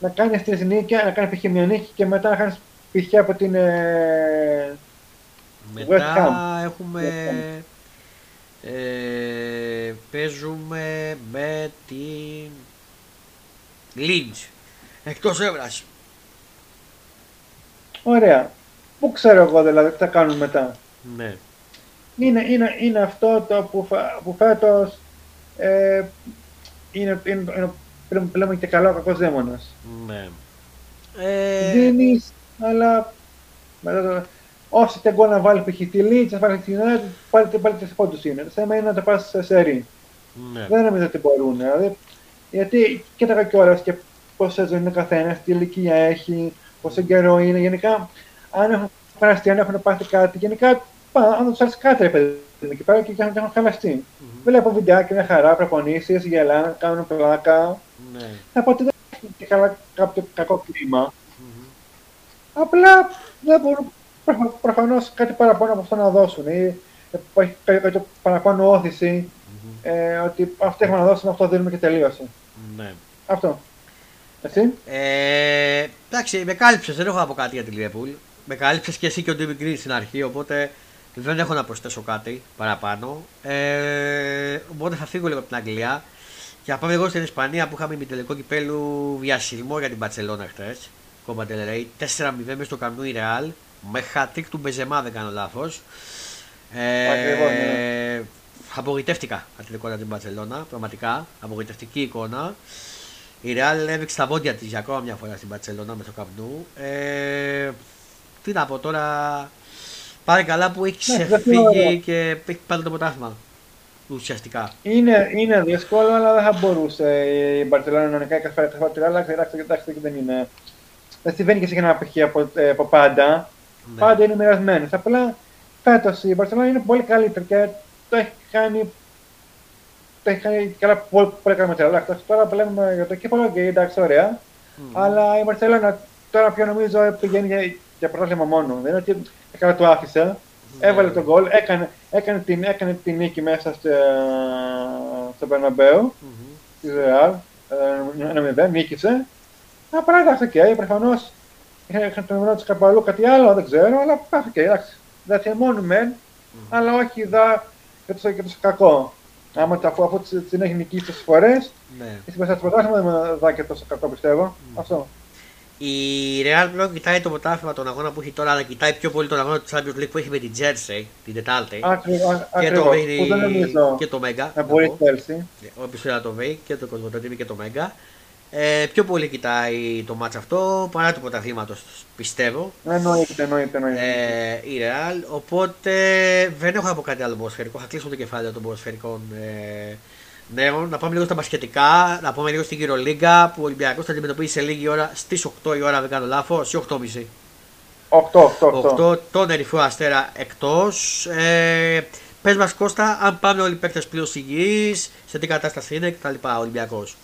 Speaker 3: να κάνεις τρεις νίκη, να κάνεις π.χ. μια νίκη και μετά να κάνει π.χ. από την. Ε, West
Speaker 1: Μετά
Speaker 3: Ham.
Speaker 1: έχουμε. Ε, παίζουμε με την Lynch. Εκτός έδρας.
Speaker 3: ωραία. Πού ξέρω εγώ δηλαδή τι θα κάνουν μετά.
Speaker 1: Ναι.
Speaker 3: Είναι, είναι, είναι αυτό το που, φα- που φέτος ε, είναι, είναι, είναι πλέον, πλέον και καλό ο κακός δαίμονας.
Speaker 1: ναι. Ε,
Speaker 3: Δίνεις, αλλά μετά το, όσοι δεν μπορεί να βάλεις π.χ. τη Leeds, να βάλει την United, πάλι, πάλι τις πόντους είναι. Το θέμα είναι να το πας σε σερί.
Speaker 1: ναι.
Speaker 3: Δεν νομίζω ότι μπορούν. Δηλαδή, γιατί κοίταγα κιόλας και πόσα ζωή είναι ο καθένας, τι ηλικία έχει, πόσο καιρό είναι. Γενικά, αν έχουν χαλαστεί, αν έχουν πάθει κάτι, γενικά, πά, αν του άρεσε κάτι, ρε παιδί μου, εκεί πέρα και έχουν έχουν χαλαστεί. Βλέπω βιντεάκια, μια χαρά, προπονήσεις, γελάνε, κάνουν πλάκα.
Speaker 1: ναι.
Speaker 3: Θα πω ότι δεν έχει και καλά κάποιο κακό κλίμα. Απλά δεν μπορούν προφανώς κάτι παραπάνω από αυτό να δώσουν. Ή υπάρχει κάτι, κάτι παραπάνω όθηση. Ε, ότι αυτό έχουμε να δώσουμε, αυτό δίνουμε και τελείωσε.
Speaker 1: ναι.
Speaker 3: Αυτό. Εσύ.
Speaker 1: Ε, εντάξει, με κάλυψες, δεν έχω να πω κάτι για τη Liverpool. Με κάλυψες και εσύ και ο Ντίμι Green στην αρχή, οπότε δεν έχω να προσθέσω κάτι παραπάνω. Ε, οπότε θα φύγω λίγο από την Αγγλία και θα πάμε εγώ στην Ισπανία που είχαμε ημιτελικό κυπέλου βιασιλμό για την Παρσελόνα χθες. Κόμμα Τελερέι, 4-0 μέσα στο καμνού η Real. Με χατρίκ του Μπεζεμά, δεν κάνω λάθος. Ε,
Speaker 3: Ακριβώς, ναι.
Speaker 1: Απογοητεύτηκα από την εικόνα την Παρσελόνα, πραγματικά. Απογοητευτική εικόνα. Η Real έδειξε τα βόντια της για ακόμα μια φορά στην Παρσελόνα με το καπνού. Ε, τι να πω τώρα. Πάρε καλά που έχει
Speaker 3: Ναι, δεν
Speaker 1: ξεφύγει
Speaker 3: θεωρώ.
Speaker 1: και έχει πάρει το πρωτάθλημα. Ουσιαστικά.
Speaker 3: Είναι, είναι δύσκολο, αλλά δεν θα μπορούσε η Μπαρσελόνα να νικάει κάθε φορά κάθε φορά τη Real, αλλά εντάξει, εντάξει, δεν είναι. Δεν συμβαίνει και σε ένα π.χ. Από, ε, από πάντα.
Speaker 1: Ναι.
Speaker 3: Πάντα είναι μοιρασμένες. Απλά φέτος η Μπαρσελόνα είναι πολύ καλύτερη και το έχει κάνει. Το έχει κάνει καλά, πολύ, πολύ καλά με τη Real. Εντάξει, Τώρα βλέπουμε για το κύπελο και εντάξει, ωραία.
Speaker 1: Μμ.
Speaker 3: Αλλά η Μπαρσελόνα τώρα πια νομίζω πηγαίνει για, για πρωτάθλημα μόνο. Δεν είναι ότι καλά το άφησε.
Speaker 1: Ναι.
Speaker 3: Έβαλε τον γκολ, έκανε, έκανε, την, έκανε την νίκη μέσα στο, στο Μπερναμπέου
Speaker 1: Μμμ.
Speaker 3: της Ρεάλ. Ένα μηδέν, νίκησε. Απλά εντάξει, οκ, προφανώς είχαν το μυαλό του κάπου αλλού κάτι άλλο, δεν ξέρω, αλλά εντάξει, οκ, εντάξει. Δεν θυμώνουν μεν, αλλά όχι δα για το, για το κακό. Άμα το- αφού, αφού την έχει νικήσει τόσες φορές,
Speaker 1: Ναι.
Speaker 3: στην πέσα του πρωτάθλημα δεν με δά και τόσο κακό πιστεύω. Αυτό.
Speaker 1: Η Real πλέον κοιτάει το πρωτάθλημα τον αγώνα που έχει τώρα, αλλά κοιτάει πιο πολύ τον αγώνα του Champions League που έχει με την Chelsea την Τετάρτη.
Speaker 3: Ακριβώς,
Speaker 1: και, το,
Speaker 3: ακριβώς, που δεν νομίζω
Speaker 1: και το Μέγκα.
Speaker 3: να μπορεί η Chelsea.
Speaker 1: Όποιο θέλει να το βρει και το Κοσμοτοτήμι και το Μέγκα. Ε, πιο πολύ κοιτάει το μάτς αυτό παρά του πρωταθλήματος, πιστεύω.
Speaker 3: Εννοείται, εννοείται, εννοείται.
Speaker 1: Ε, η Real. Οπότε δεν έχω να πω κάτι άλλο ποδοσφαιρικό. Θα κλείσω το κεφάλαιο των ποδοσφαιρικών ε, νέων. Να πάμε λίγο στα μπασκετικά. Να πούμε λίγο στην Euroliga που ο Ολυμπιακός θα αντιμετωπίσει σε λίγη ώρα στις 8 η ώρα, αν δεν κάνω λάθος, ή 8.30.
Speaker 3: 8, 8, 8.
Speaker 1: 8 τον Ερυθρό Αστέρα εκτός. Ε, Πες μας Κώστα, αν πάνε όλοι οι παίκτες πλήρως υγιείς, σε τι κατάσταση είναι κτλ. Ο Ολυμπιακός.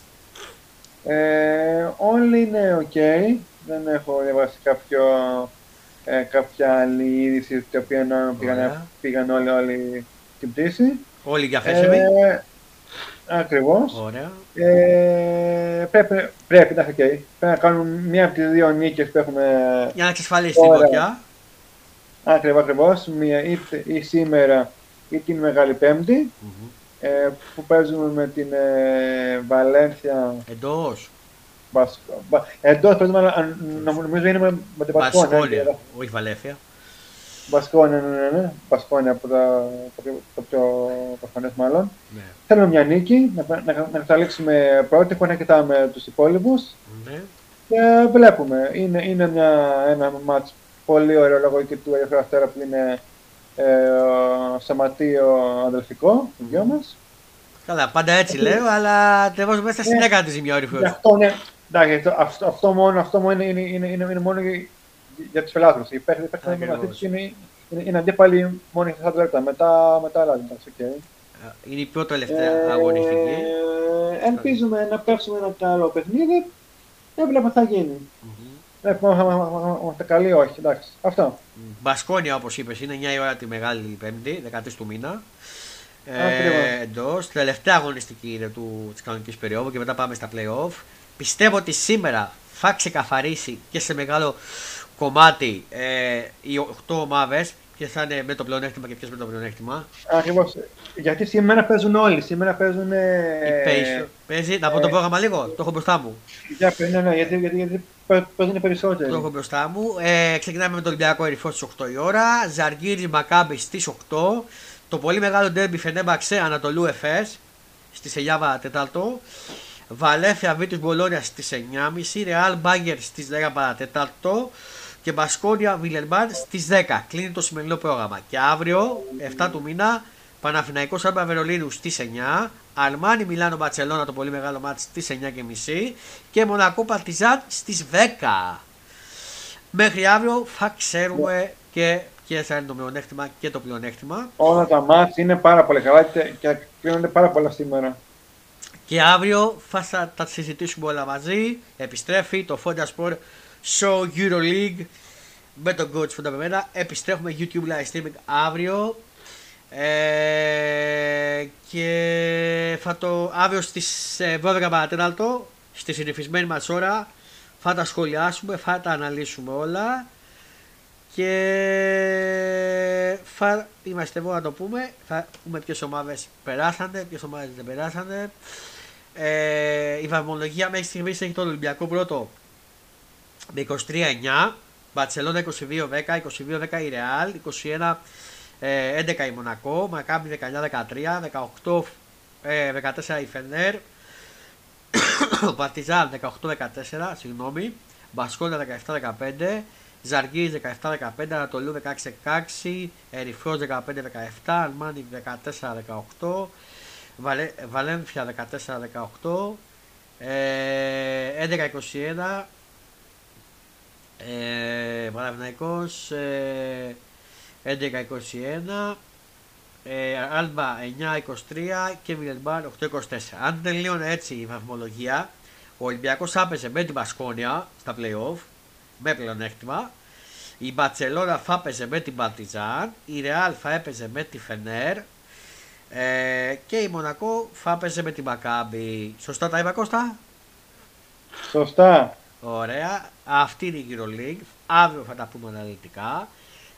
Speaker 3: Ε, όλοι είναι οκ. Δεν έχω διαβάσει κάποιο ε, κάποια άλλη είδηση την οποία πήγαν,
Speaker 1: Ωραία.
Speaker 3: πήγαν όλοι, όλοι την πτήση.
Speaker 1: Όλοι διαθέσιμοι.
Speaker 3: Ε, ακριβώς.
Speaker 1: Ωραία.
Speaker 3: Ε, πρέπει, πρέπει, εντάξει, οκ. πρέπει να κάνουν μία από τις δύο νίκες που έχουμε
Speaker 1: Για να εξασφαλίσει την
Speaker 3: Ωραία.
Speaker 1: πρωτιά.
Speaker 3: ακριβώς, ακριβώς μία ή, ή σήμερα ή την Μεγάλη Πέμπτη
Speaker 1: Μμμ.
Speaker 3: ε, που παίζουμε με την ε, Βαλένθια
Speaker 1: Εντός.
Speaker 3: Μπασκο- Μπα- Εντός παίζουμε, αλλά αν- νομ- νομίζω είναι με, με την Μπασκόνια.
Speaker 1: Πασχόλια. Όχι Βαλέφια.
Speaker 3: Μπασκόνια, ναι, ναι, ναι. Μπασκόνια από τα, το, πιο- το πιο προφανές μάλλον.
Speaker 1: Ναι.
Speaker 3: Θέλουμε μια νίκη, να, να, να καταλήξουμε πρώτοι, που να κοιτάμε τους υπόλοιπους.
Speaker 1: ναι.
Speaker 3: Και βλέπουμε. Είναι, είναι μια, ένα ματς πολύ ωραίο λόγω και του Ερυθρού Αστέρα που είναι ε, σωματείο αδελφικό, οι δυο μας.
Speaker 1: Καλά, πάντα έτσι λέω, αλλά τελώ μέσα στην
Speaker 3: Ναι.
Speaker 1: έκανα τη ζημιά ο
Speaker 3: Γι'
Speaker 1: ρηφιός.
Speaker 3: αυτό, ναι, εντάξει, αυτό, αυτό, αυτό μόνο, αυτό μόνο είναι, είναι, είναι, είναι μόνο για, για τους πελάτες. Οι παίκτες οι παίκτες
Speaker 1: Ακριβώς.
Speaker 3: μαζί τους είναι, είναι, είναι αντίπαλοι μόνο για 40 λεπτά. Μετά, μετά αλλάζει. εντάξει, οκ.
Speaker 1: Είναι η πιο τελευταία αγωνιστική.
Speaker 3: Ε, ελπίζουμε να παίξουμε ένα καλό παιχνίδι. Δεν βλέπω τι θα γίνει.
Speaker 1: Μμμ.
Speaker 3: Βλέπουμε αν είμαστε καλοί ή όχι. Εντάξει. Αυτό.
Speaker 1: Μπασκόνια, όπως είπες, είναι 9 η ώρα τη Μεγάλη Πέμπτη, 13 του μήνα.
Speaker 3: Ακριβώς.
Speaker 1: Ε, Εντός. Τελευταία αγωνιστική είναι του, της κανονικής περίοδου και μετά πάμε στα playoff. Πιστεύω ότι σήμερα θα ξεκαθαρίσει και σε μεγάλο κομμάτι ε, οι 8 ομάδες και θα είναι με το πλεονέκτημα και ποιες με το πλεονέκτημα.
Speaker 3: Ακριβώς. Γιατί σήμερα παίζουν όλοι. Σήμερα παίζουν.
Speaker 1: Η
Speaker 3: Ε,
Speaker 1: Pacers. Παίζει, να πω το
Speaker 3: ε,
Speaker 1: πρόγραμμα λίγο, το έχω μπροστά μου.
Speaker 3: για, ναι, ναι, γιατί, γιατί, γιατί παί- παίζουν περισσότεροι.
Speaker 1: Το έχω μπροστά μου. Ε, ξεκινάμε με το Ολυμπιακό Ερυφό στις 8 η ώρα. Ζαργύρι Μακάμπη στις 8. Το πολύ μεγάλο ντέρμπι Φενέμπαξε Ανατολού Εφές στις 9 παρατέταρτο. Βαλέφια Βίτου Μπολόνιας στις 9.30. Ρεάλ Μπάγκερ στις 10 παρατέταρτο. Και Μπασκόνια Βιλερμπάν στις 10. Κλείνει το σημερινό πρόγραμμα. Και αύριο, 7 του μήνα, Παναθηναϊκός Σάμπα Βερολίνου στις 9. Αρμάνι Μιλάνο Μπαρσελόνα το πολύ μεγάλο μάτι στις 9.30. Και Μονακό Παρτιζάν στις 10. Μέχρι αύριο θα ξέρουμε και ποιο θα είναι το μειονέκτημα και το πλεονέκτημα.
Speaker 3: Όλα τα μάτς είναι πάρα πολύ καλά και, και κλείνονται πάρα πολλά σήμερα.
Speaker 1: Και αύριο θα σα- τα συζητήσουμε όλα μαζί. Επιστρέφει το Fonda Sport Show Euroleague με τον coach Fonda Πεμένα. Επιστρέφουμε YouTube live streaming αύριο. Ε, και θα το αύριο στις ε, 12 παρατέταρτο στη συνηθισμένη μας ώρα θα τα σχολιάσουμε, θα τα αναλύσουμε όλα και θα είμαστε εδώ να το πούμε θα πούμε ποιες ομάδες περάσανε, ποιες ομάδες δεν περάσανε ε, η βαθμολογία μέχρι στιγμής έχει τον Ολυμπιακό πρώτο με 23-9 Μπαρσελόνα 22-10, 22-10 η Ρεάλ, 21 ε, 11 η Μονακό, Μακάμπι 19-13, 18 ε, 14 η Φενέρ, (coughs) Παρτιζάν 18-14, συγγνώμη, Μπασκόνια 17-15, Ζαργύρης 17-15, Ανατολού 16-16, Ερυφρός 15-17, Αλμάνι 14-18, Βαλέ, Βαλένθια 14-18, ε, 11-21, ε, Παναθηναϊκός ε, 11-21, ε, Άλμπα 9-23 και Βιλερμπάν 8-24. Αν τελείωνε έτσι η βαθμολογία, ο Ολυμπιακός άπαιζε με την Πασκόνια στα play-off με πλεονέκτημα. Η Μπαρσελόνα θα έπαιζε με την Παρτιζάν, η Ρεάλ θα έπαιζε με τη Φενέρ ε, και η Μονακό θα έπαιζε με την Μακάμπη. Σωστά τα είπα Κώστα;
Speaker 3: Σωστά.
Speaker 1: Ωραία. Αυτή είναι η EuroLeague. Αύριο θα τα πούμε αναλυτικά.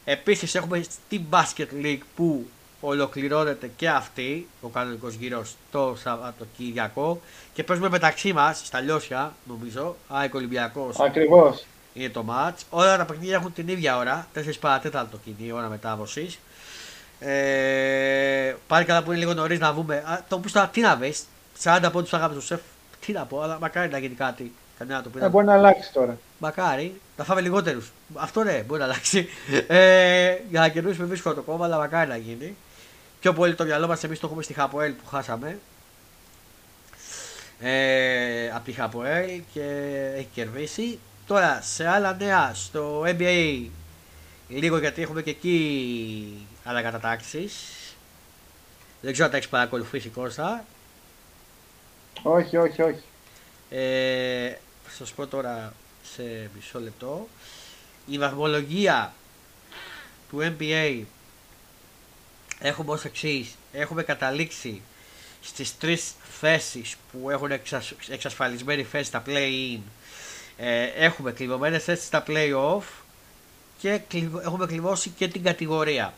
Speaker 1: Επίσης έχουμε την Basket League που ολοκληρώνεται και αυτή ο κανονικός γύρος το Σαββατοκύριακο και παίζουμε μεταξύ μας στα λιώσια νομίζω. ΑΕΚ Ολυμπιακός
Speaker 3: Ακριβώς.
Speaker 1: είναι το match. Όλα τα παιχνίδια έχουν την ίδια ώρα. 4 παρατέταρτο κοινή ώρα μετάδοσης. Ε, πάλι καλά που είναι λίγο νωρίς να βγούμε. Α, το που τώρα τι να βρει. 40 πόντους αγάπης του σεφ. Τι να πω, αλλά μακάρι να γίνει κάτι. Κανένα το πει.
Speaker 3: Ε, μπορεί να αλλάξει τώρα.
Speaker 1: Μακάρι να φάμε λιγότερους. Αυτό ναι, μπορεί να αλλάξει. Ε, για να κερδίσουμε δύσκολο το κόμμα, αλλά μακάρι να γίνει. Πιο πολύ το μυαλό μας εμείς το έχουμε στη Χαποέλ που χάσαμε. Ε, από τη Χαποέλ και έχει κερδίσει. Τώρα σε άλλα νέα στο NBA λίγο γιατί έχουμε και εκεί ανακατατάξεις. Δεν ξέρω αν τα έχεις παρακολουθήσει Κώστα.
Speaker 3: Όχι, όχι, όχι.
Speaker 1: Ε, θα σας πω τώρα σε μισό λεπτό. η βαθμολογία του NBA έχουμε ως εξής. Έχουμε καταλήξει στις τρεις θέσεις που έχουν εξασ... εξασφαλισμένη θέση στα play-in. Ε, έχουμε κλειδωμένες θέσεις στα play-off και έχουμε κλειδώσει και την κατηγορία.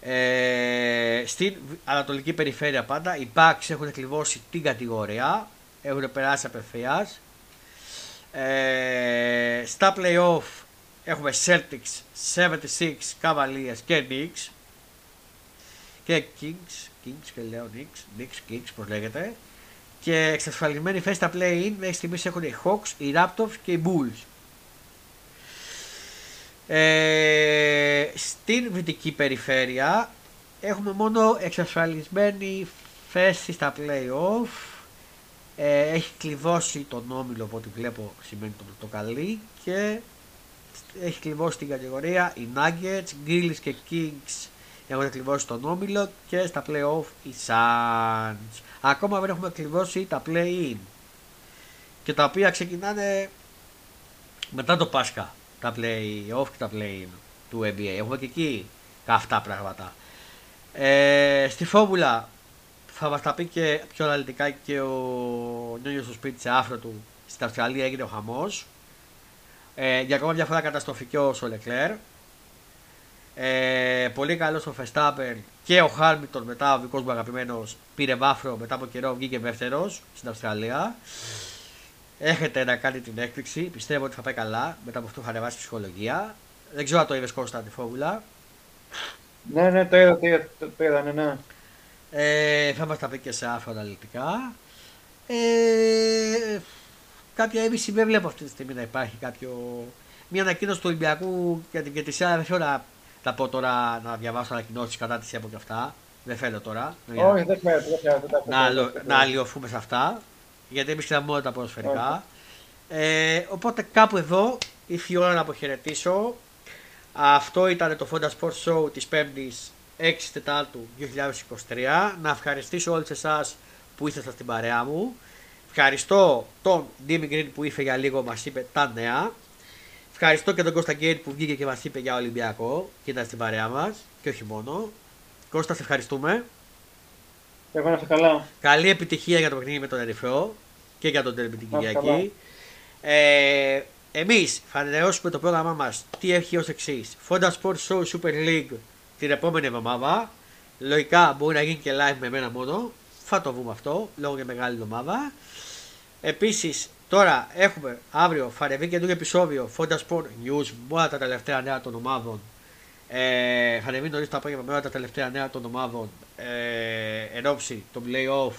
Speaker 1: Ε, στην Ανατολική Περιφέρεια πάντα οι Bucks έχουν κλειδώσει την κατηγορία, έχουν περάσει απευθείας. Ε, στα play-off έχουμε Celtics, 76, Cavaliers και Knicks και Kings, Kings και λέω Knicks, Knicks, Kings πώς λέγεται και εξασφαλισμένη θέση στα play-in μέχρι στιγμής έχουν οι Hawks, οι Raptors και οι Bulls. Ε, στην δυτική περιφέρεια έχουμε μόνο εξασφαλισμένη θέση στα play-off. Ε, έχει κλειδώσει τον όμιλο από ό,τι βλέπω σημαίνει το, το καλή και έχει κλειδώσει την κατηγορία οι Nuggets, Grills και Kings έχουν κλειδώσει τον όμιλο και στα play-off οι Suns. Ακόμα δεν έχουμε κλειδώσει τα play-in και τα οποία ξεκινάνε μετά το Πάσχα τα play-off και τα play-in του NBA. Έχουμε και εκεί καυτά πράγματα. Ε, στη φόρμουλα θα μας τα πει και πιο αναλυτικά και ο Νιόνιο στο σπίτι σε άφρο του. Στην Αυστραλία έγινε ο χαμός. Ε, για ακόμα μια φορά καταστροφικό ο Λεκλέρ. Ε, πολύ καλός ο Φεστάπερ και ο Χάρμιτον μετά ο δικός μου αγαπημένος πήρε βάφρο μετά από καιρό βγήκε δεύτερος στην Αυστραλία. Έχετε να κάνει την έκπληξη. Πιστεύω ότι θα πάει καλά μετά από αυτό που θα ανεβάσει ψυχολογία. Δεν ξέρω αν το είδες Κώστα τη φόβουλα.
Speaker 3: Ναι, ναι, το είδα, το είδα, το, το είδα ναι, ναι.
Speaker 1: Ε, θα μας τα πει και σε άφρο αναλυτικά. Ε, κάποια έμπιση δεν βλέπω αυτή τη στιγμή να υπάρχει κάποιο. Μια ανακοίνωση του Ολυμπιακού για την Κετησιά. Δεν θέλω να τα πω τώρα να διαβάσω ανακοινώσεις κατά της ΕΠΟ και αυτά. Δεν θέλω τώρα.
Speaker 3: Όχι, δεν χρειάζεται.
Speaker 1: Να, να αλλοιωθούμε σε αυτά γιατί εμείς ξέραμε μόνο τα ποδοσφαιρικά. Ε, οπότε κάπου εδώ ήρθε η ώρα να αποχαιρετήσω. Αυτό ήταν το Fonda Sports Show της 5ης 6 Τετάρτου 2023. Να ευχαριστήσω όλους εσάς που ήσασταν στην παρέα μου. Ευχαριστώ τον Ντίμι Γκριν που ήρθε για λίγο, μας είπε τα νέα. Ευχαριστώ και τον Κώστα Γκέιτ που βγήκε και μας είπε για Ολυμπιακό και ήταν στην παρέα μας και όχι μόνο. Κώστα, σε ευχαριστούμε.
Speaker 3: Εγώ να καλά.
Speaker 1: Καλή επιτυχία για το παιχνίδι με τον Ερυθρό και για τον Τέρμι την Κυριακή. Ε, Εμείς θα ανανεώσουμε το πρόγραμμά μας. Τι έχει ως εξής. Fonda Sports Show Super League την επόμενη εβδομάδα. Λογικά μπορεί να γίνει και live με μένα μόνο. Θα το δούμε αυτό λόγω για μεγάλη εβδομάδα. Επίσης τώρα έχουμε αύριο θα ανεβεί και επεισόδιο Fonda Sport News με όλα τα τελευταία νέα των ομάδων. Ε, θα ανεβεί νωρίς το απόγευμα με όλα τα τελευταία νέα των ομάδων ε, εν ώψη των playoff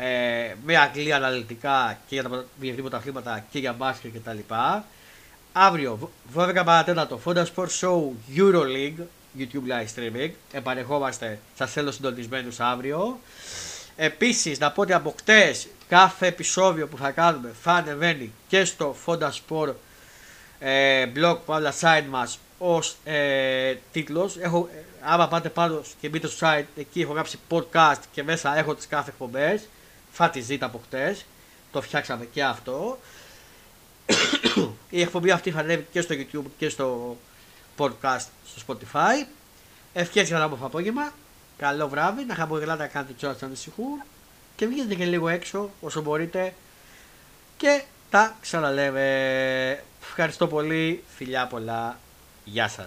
Speaker 1: ε, με Αγγλία αναλυτικά και για τα διεθνή χρήματα και για μπάσκετ κτλ. Αύριο, 12 παρατέτατο, Fonda Sports Show Euroleague, YouTube live streaming. Επανεχόμαστε, σα θέλω συντονισμένους αύριο. Επίσης, να πω ότι από χτες κάθε επεισόδιο που θα κάνουμε θα ανεβαίνει και στο Fonda Sport ε, blog που άλλα site μας ως ε, τίτλος. Έχω, άμα πάτε πάνω και μπείτε στο site, εκεί έχω γράψει podcast και μέσα έχω τις κάθε εκπομπές. Θα τη ζήτα από χτες. Το φτιάξαμε και αυτό. (coughs) Η εκπομπή αυτή θα ανέβει και στο YouTube και στο podcast στο Spotify. Ευχές για ένα όμορφο απόγευμα. Καλό βράδυ. Να χαμογελάτε να κάνετε τσόρα να ανησυχούν. Και βγείτε και λίγο έξω όσο μπορείτε. Και τα ξαναλέμε. Ευχαριστώ πολύ. Φιλιά πολλά. Γεια σας.